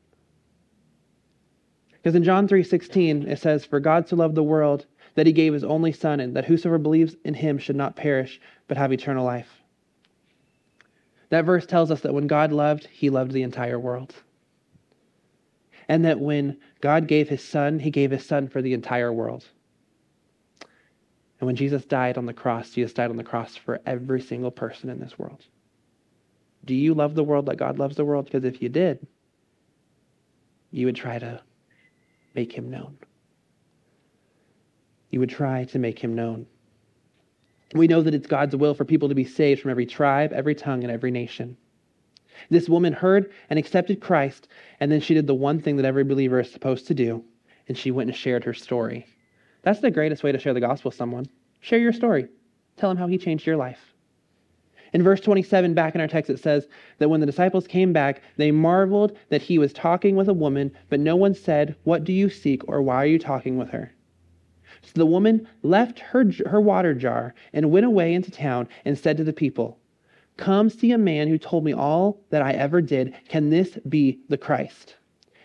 B: Because in John 3:16 it says for God so loved the world that he gave his only son and that whosoever believes in him should not perish but have eternal life. That verse tells us that when God loved, he loved the entire world. And that when God gave his son, he gave his son for the entire world. And when Jesus died on the cross, Jesus died on the cross for every single person in this world. Do you love the world like God loves the world? Because if you did, you would try to make him known you would try to make him known. We know that it's God's will for people to be saved from every tribe, every tongue, and every nation. This woman heard and accepted Christ, and then she did the one thing that every believer is supposed to do, and she went and shared her story. That's the greatest way to share the gospel with someone. Share your story. Tell them how he changed your life. In verse 27, back in our text, it says that when the disciples came back, they marveled that he was talking with a woman, but no one said, What do you seek, or why are you talking with her? So the woman left her, her water jar and went away into town and said to the people, Come see a man who told me all that I ever did. Can this be the Christ?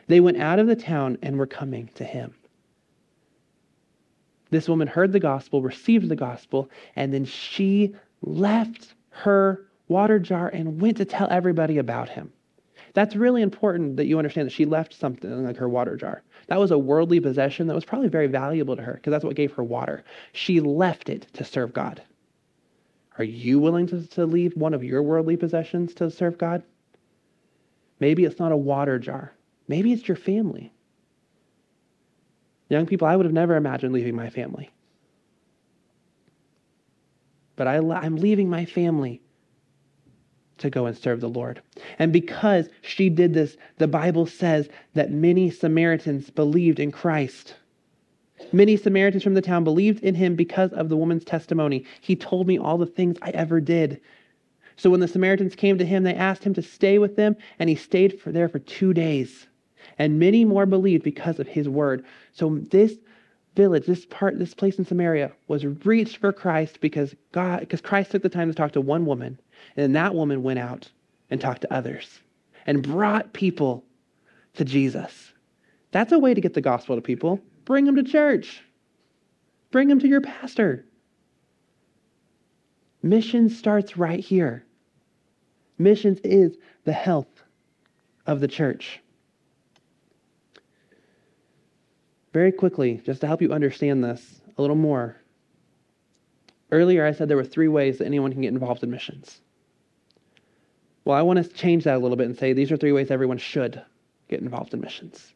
B: They went out of the town and were coming to him. This woman heard the gospel, received the gospel, and then she left her water jar and went to tell everybody about him. That's really important that you understand that she left something like her water jar. That was a worldly possession that was probably very valuable to her because that's what gave her water. She left it to serve God. Are you willing to, to leave one of your worldly possessions to serve God? Maybe it's not a water jar. Maybe it's your family. Young people, I would have never imagined leaving my family. But I, I'm leaving my family to go and serve the Lord. And because she did this, the Bible says that many Samaritans believed in Christ. Many Samaritans from the town believed in him because of the woman's testimony. He told me all the things I ever did. So when the Samaritans came to him, they asked him to stay with them, and he stayed for there for two days. And many more believed because of his word. So this village, this part, this place in Samaria was reached for Christ because God, because Christ took the time to talk to one woman and then that woman went out and talked to others and brought people to Jesus. That's a way to get the gospel to people. Bring them to church, bring them to your pastor. Mission starts right here. Missions is the health of the church. Very quickly, just to help you understand this a little more. Earlier, I said there were three ways that anyone can get involved in missions. Well, I want to change that a little bit and say these are three ways everyone should get involved in missions.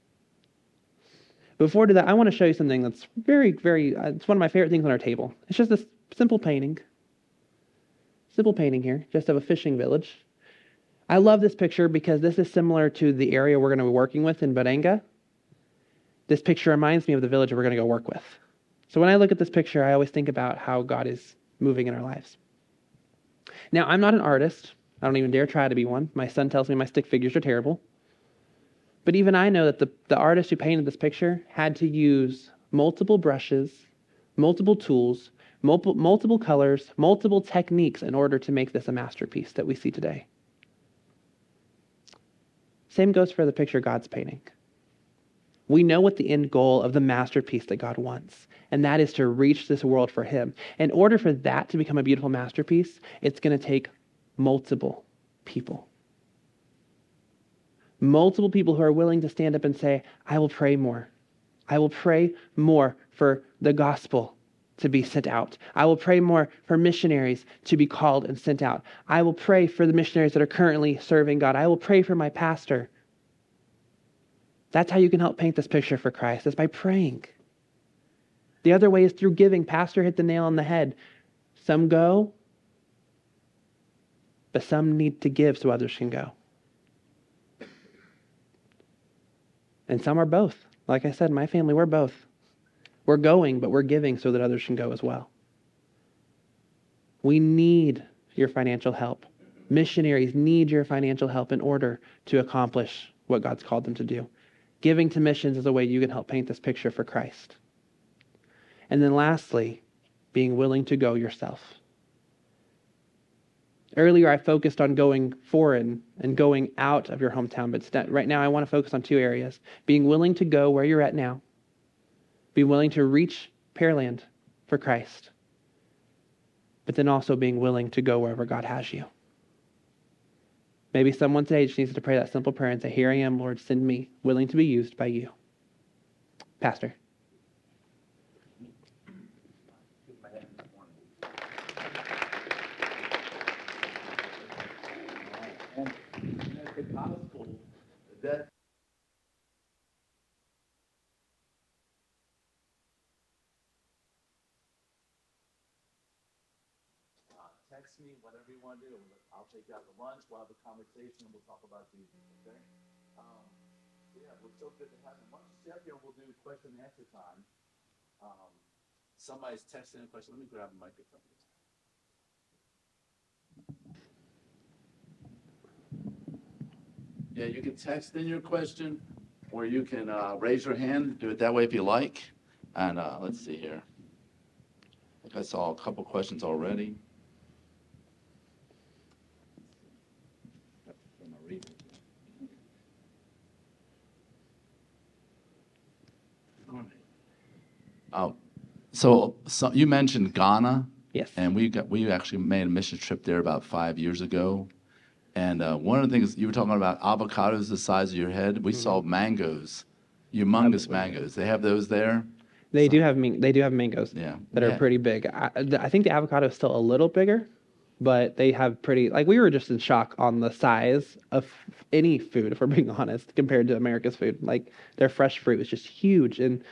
B: Before I do that, I want to show you something that's very, very, uh, it's one of my favorite things on our table. It's just this simple painting. Simple painting here, just of a fishing village. I love this picture because this is similar to the area we're going to be working with in Baranga. This picture reminds me of the village we're going to go work with. So when I look at this picture, I always think about how God is moving in our lives. Now, I'm not an artist. I don't even dare try to be one. My son tells me my stick figures are terrible. But even I know that the, the artist who painted this picture had to use multiple brushes, multiple tools, multiple, multiple colors, multiple techniques in order to make this a masterpiece that we see today. Same goes for the picture God's painting. We know what the end goal of the masterpiece that God wants. and that is to reach this world for Him. In order for that to become a beautiful masterpiece, it's going to take multiple people. Multiple people who are willing to stand up and say, I will pray more. I will pray more for the gospel to be sent out. I will pray more for missionaries to be called and sent out. I will pray for the missionaries that are currently serving God. I will pray for my pastor. That's how you can help paint this picture for Christ, is by praying. The other way is through giving. Pastor hit the nail on the head. Some go, but some need to give so others can go. And some are both. Like I said, my family, we're both. We're going, but we're giving so that others can go as well. We need your financial help. Missionaries need your financial help in order to accomplish what God's called them to do. Giving to missions is a way you can help paint this picture for Christ. And then lastly, being willing to go yourself. Earlier, I focused on going foreign and going out of your hometown, but right now I want to focus on two areas being willing to go where you're at now, be willing to reach Pearland for Christ, but then also being willing to go wherever God has you. Maybe someone today just needs to pray that simple prayer and say, Here I am, Lord, send me, willing to be used by you. Pastor.
E: text me, whatever you want to do. I'll take you out to lunch. We'll have a conversation and we'll talk about Jesus. Okay? Um, yeah, we're so good to have you. Once you get here, we'll do question and answer time. Um, somebody's texting a question. Let me grab a microphone. Yeah, you can text in your question, or you can uh, raise your hand. Do it that way if you like. And uh, let's see here. I think I saw a couple questions already. So, so you mentioned Ghana,
B: Yes.
E: and we got we actually made a mission trip there about five years ago. And uh, one of the things you were talking about avocados the size of your head. We saw mangoes, humongous mangoes. They have those there.
B: They do have man- they do have mangoes
E: Yeah.
B: that are pretty big. I, I think the avocado is still a little bigger, but they have pretty like we were just in shock on the size of any food if we're being honest compared to America's food. Like their fresh fruit was just huge and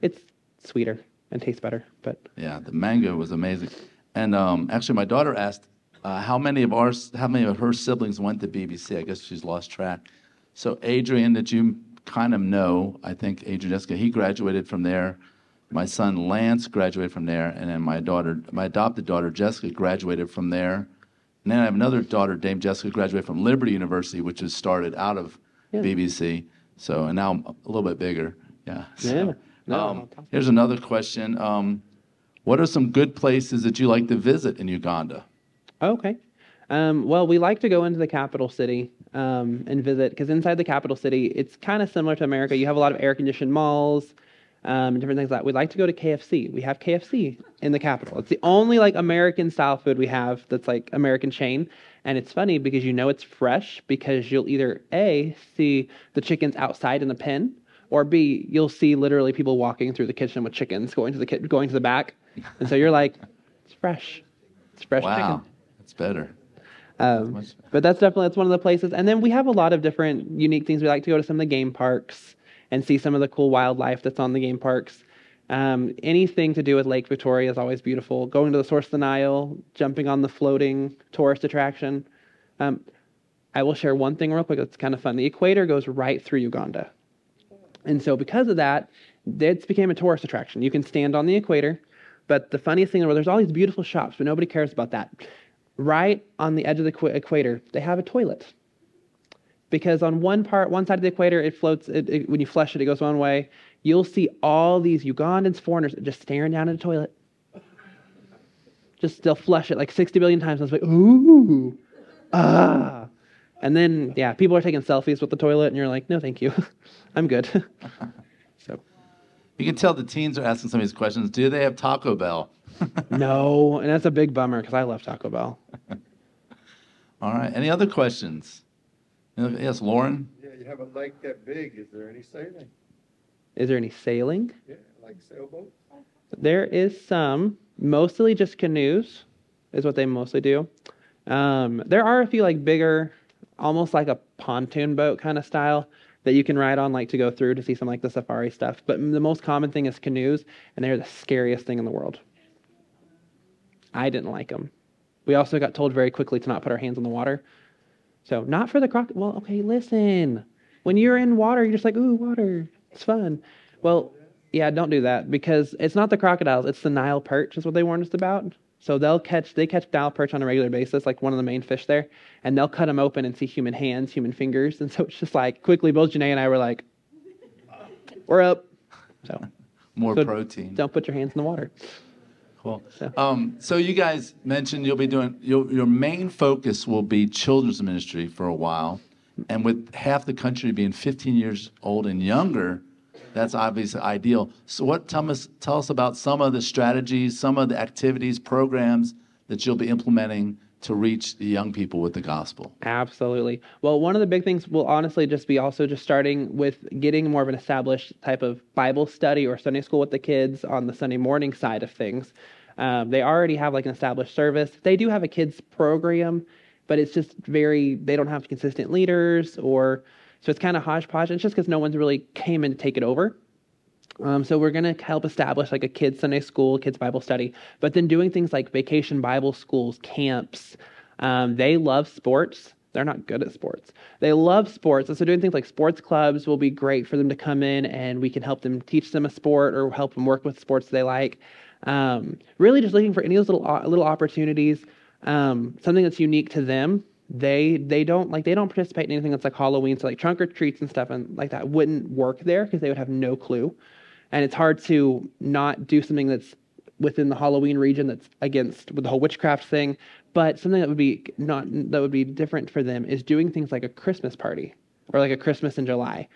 B: it's sweeter and tastes better. But
E: Yeah, the mango was amazing. And um, actually, my daughter asked uh, how many of our how many of her siblings went to BBC. I guess she's lost track. So Adrian, that you kind of know, I think Adrian Jessica, he graduated from there. My son Lance graduated from there, and then my daughter, my adopted daughter Jessica, graduated from there. And then I have another daughter Dame Jessica, graduated from Liberty University, which is started out of
B: Yeah.
E: BBC. So, and now I'm a little bit bigger. Yeah. so,
B: Yeah. No,
E: um,
B: fantastic.
E: here's another question. Um, what are some good places that you like to visit in Uganda?
B: Okay. Um, well, we like to go into the capital city um, and visit because inside the capital city, it's kind of similar to America. You have a lot of air conditioned malls um, and different things like that. We like to go to KFC. We have KFC in the capital. It's the only like American style food we have that's like American chain. And it's funny because you know it's fresh because you'll either A, see the chickens outside in the pen, or B, you'll see literally people walking through the kitchen with chickens going to the ki- going to the back. And so you're like, it's fresh. It's fresh
E: Wow,
B: chicken.
E: that's better.
B: Um,
E: Much-
B: but that's definitely that's one of the places. And then we have a lot of different unique things. We like to go to some of the game parks and see some of the cool wildlife that's on the game parks. Um, anything to do with Lake Victoria is always beautiful. Going to the source of the Nile, jumping on the floating tourist attraction. Um, I will share one thing real quick that's kind of fun. The equator goes right through Uganda. And so because of that, it became a tourist attraction. You can stand on the equator, but the funniest thing, is there's all these beautiful shops, but nobody cares about that. Right on the edge of the equa- equator, they have a toilet. Because on one part, one side of the equator, it floats. It, it- when you flush it, it goes one way. You'll see all these Ugandans, foreigners, just staring down at a toilet. Just they'll flush it like 60 billion times. I was like, ooh, ah. And then yeah, people are taking selfies with the toilet, and you're like, no, thank you, I'm good. so
E: You can tell the teens are asking some of these questions. Do they have Taco Bell?
B: No, and that's a big bummer because I love Taco Bell.
E: All right. Any other questions? Yes, Lauren.
F: Yeah, you have a lake that big, is there any sailing?
B: Is there any sailing?
F: Yeah, like sailboat?
B: There is some, mostly just canoes, is what they mostly do. Um, there are a few like bigger, almost like a pontoon boat kind of style that you can ride on, like to go through to see some like the safari stuff. But the most common thing is canoes, and they're the scariest thing in the world. I didn't like them. We also got told very quickly to not put our hands in the water. So not for the croc. Well, okay, listen. When you're in water, you're just like, ooh, water. It's fun. Well, yeah, don't do that because it's not the crocodiles. It's the Nile perch is what they warned us about. So they'll catch they catch Nile perch on a regular basis, like one of the main fish there, and they'll cut them open and see human hands, human fingers, and so it's just like quickly. Both Janae and I were like, we're up. So
E: More
B: So
E: protein.
B: don't put your hands in the water.
E: Cool.
B: So-
E: Um, so you guys mentioned you'll be doing your your main focus will be children's ministry for a while, and with half the country being 15 years old and younger, that's obviously ideal. So what tell us tell us about some of the strategies, some of the activities, programs that you'll be implementing to reach the young people with the gospel.
B: Absolutely. Well, one of the big things will honestly just be also just starting with getting more of an established type of Bible study or Sunday school with the kids on the Sunday morning side of things. Um, they already have like an established service. They do have a kids program, but it's just very, they don't have consistent leaders or, so it's kind of hodgepodge. It's just because no one's really came in to take it over. Um, so we're going to help establish like a kids Sunday school, kids Bible study, but then doing things like vacation Bible schools, camps. Um, they love sports. They're not good at sports. They love sports, and so doing things like sports clubs will be great for them to come in, and we can help them teach them a sport or help them work with sports they like. Um, really, just looking for any of those little uh, little opportunities, um, something that's unique to them. They they don't like they don't participate in anything that's like Halloween, so like trunk or treats and stuff and like that wouldn't work there because they would have no clue and it's hard to not do something that's within the Halloween region that's against with the whole witchcraft thing. But something that would be not that would be different for them is doing things like a Christmas party or like a Christmas in July.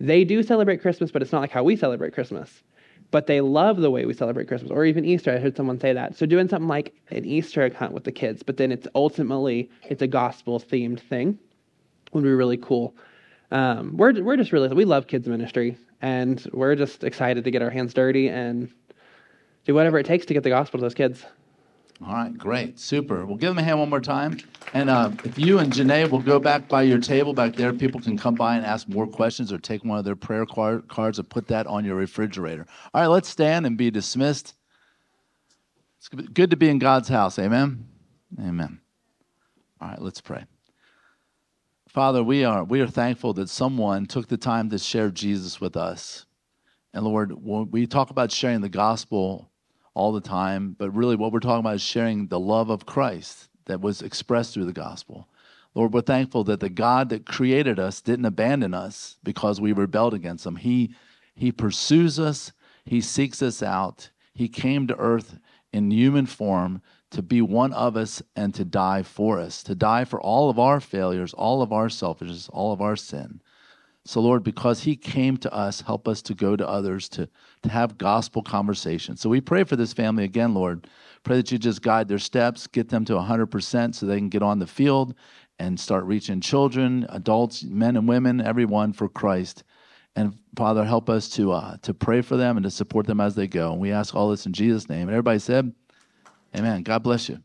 B: They do celebrate Christmas, but it's not like how we celebrate Christmas. But they love the way we celebrate Christmas, or even Easter. I heard someone say that. So doing something like an Easter egg hunt with the kids, but then it's ultimately it's a gospel themed thing would be really cool. Um, we're we're just really we love kids ministry, and we're just excited to get our hands dirty and do whatever it takes to get the gospel to those kids.
E: All right, great, super. We'll give them a hand one more time. And uh, if you and Janae will go back by your table back there, people can come by and ask more questions or take one of their prayer card, cards and put that on your refrigerator. All right, let's stand and be dismissed. It's good to be in God's house. Amen. Amen. All right, let's pray. Father, we are we are thankful that someone took the time to share Jesus with us. And Lord, when we talk about sharing the gospel all the time, but really what we're talking about is sharing the love of Christ that was expressed through the gospel. Lord, we're thankful that the God that created us didn't abandon us because we rebelled against him. He he pursues us, he seeks us out. He came to earth in human form to be one of us and to die for us, to die for all of our failures, all of our selfishness, all of our sin. So, Lord, because He came to us, help us to go to others, to, to have gospel conversation. So we pray for this family again, Lord. Pray that you just guide their steps, get them to 100% so they can get on the field and start reaching children, adults, men and women, everyone for Christ. And Father, help us to, uh, to pray for them and to support them as they go. And we ask all this in Jesus' name. And everybody said, Amen. God bless you.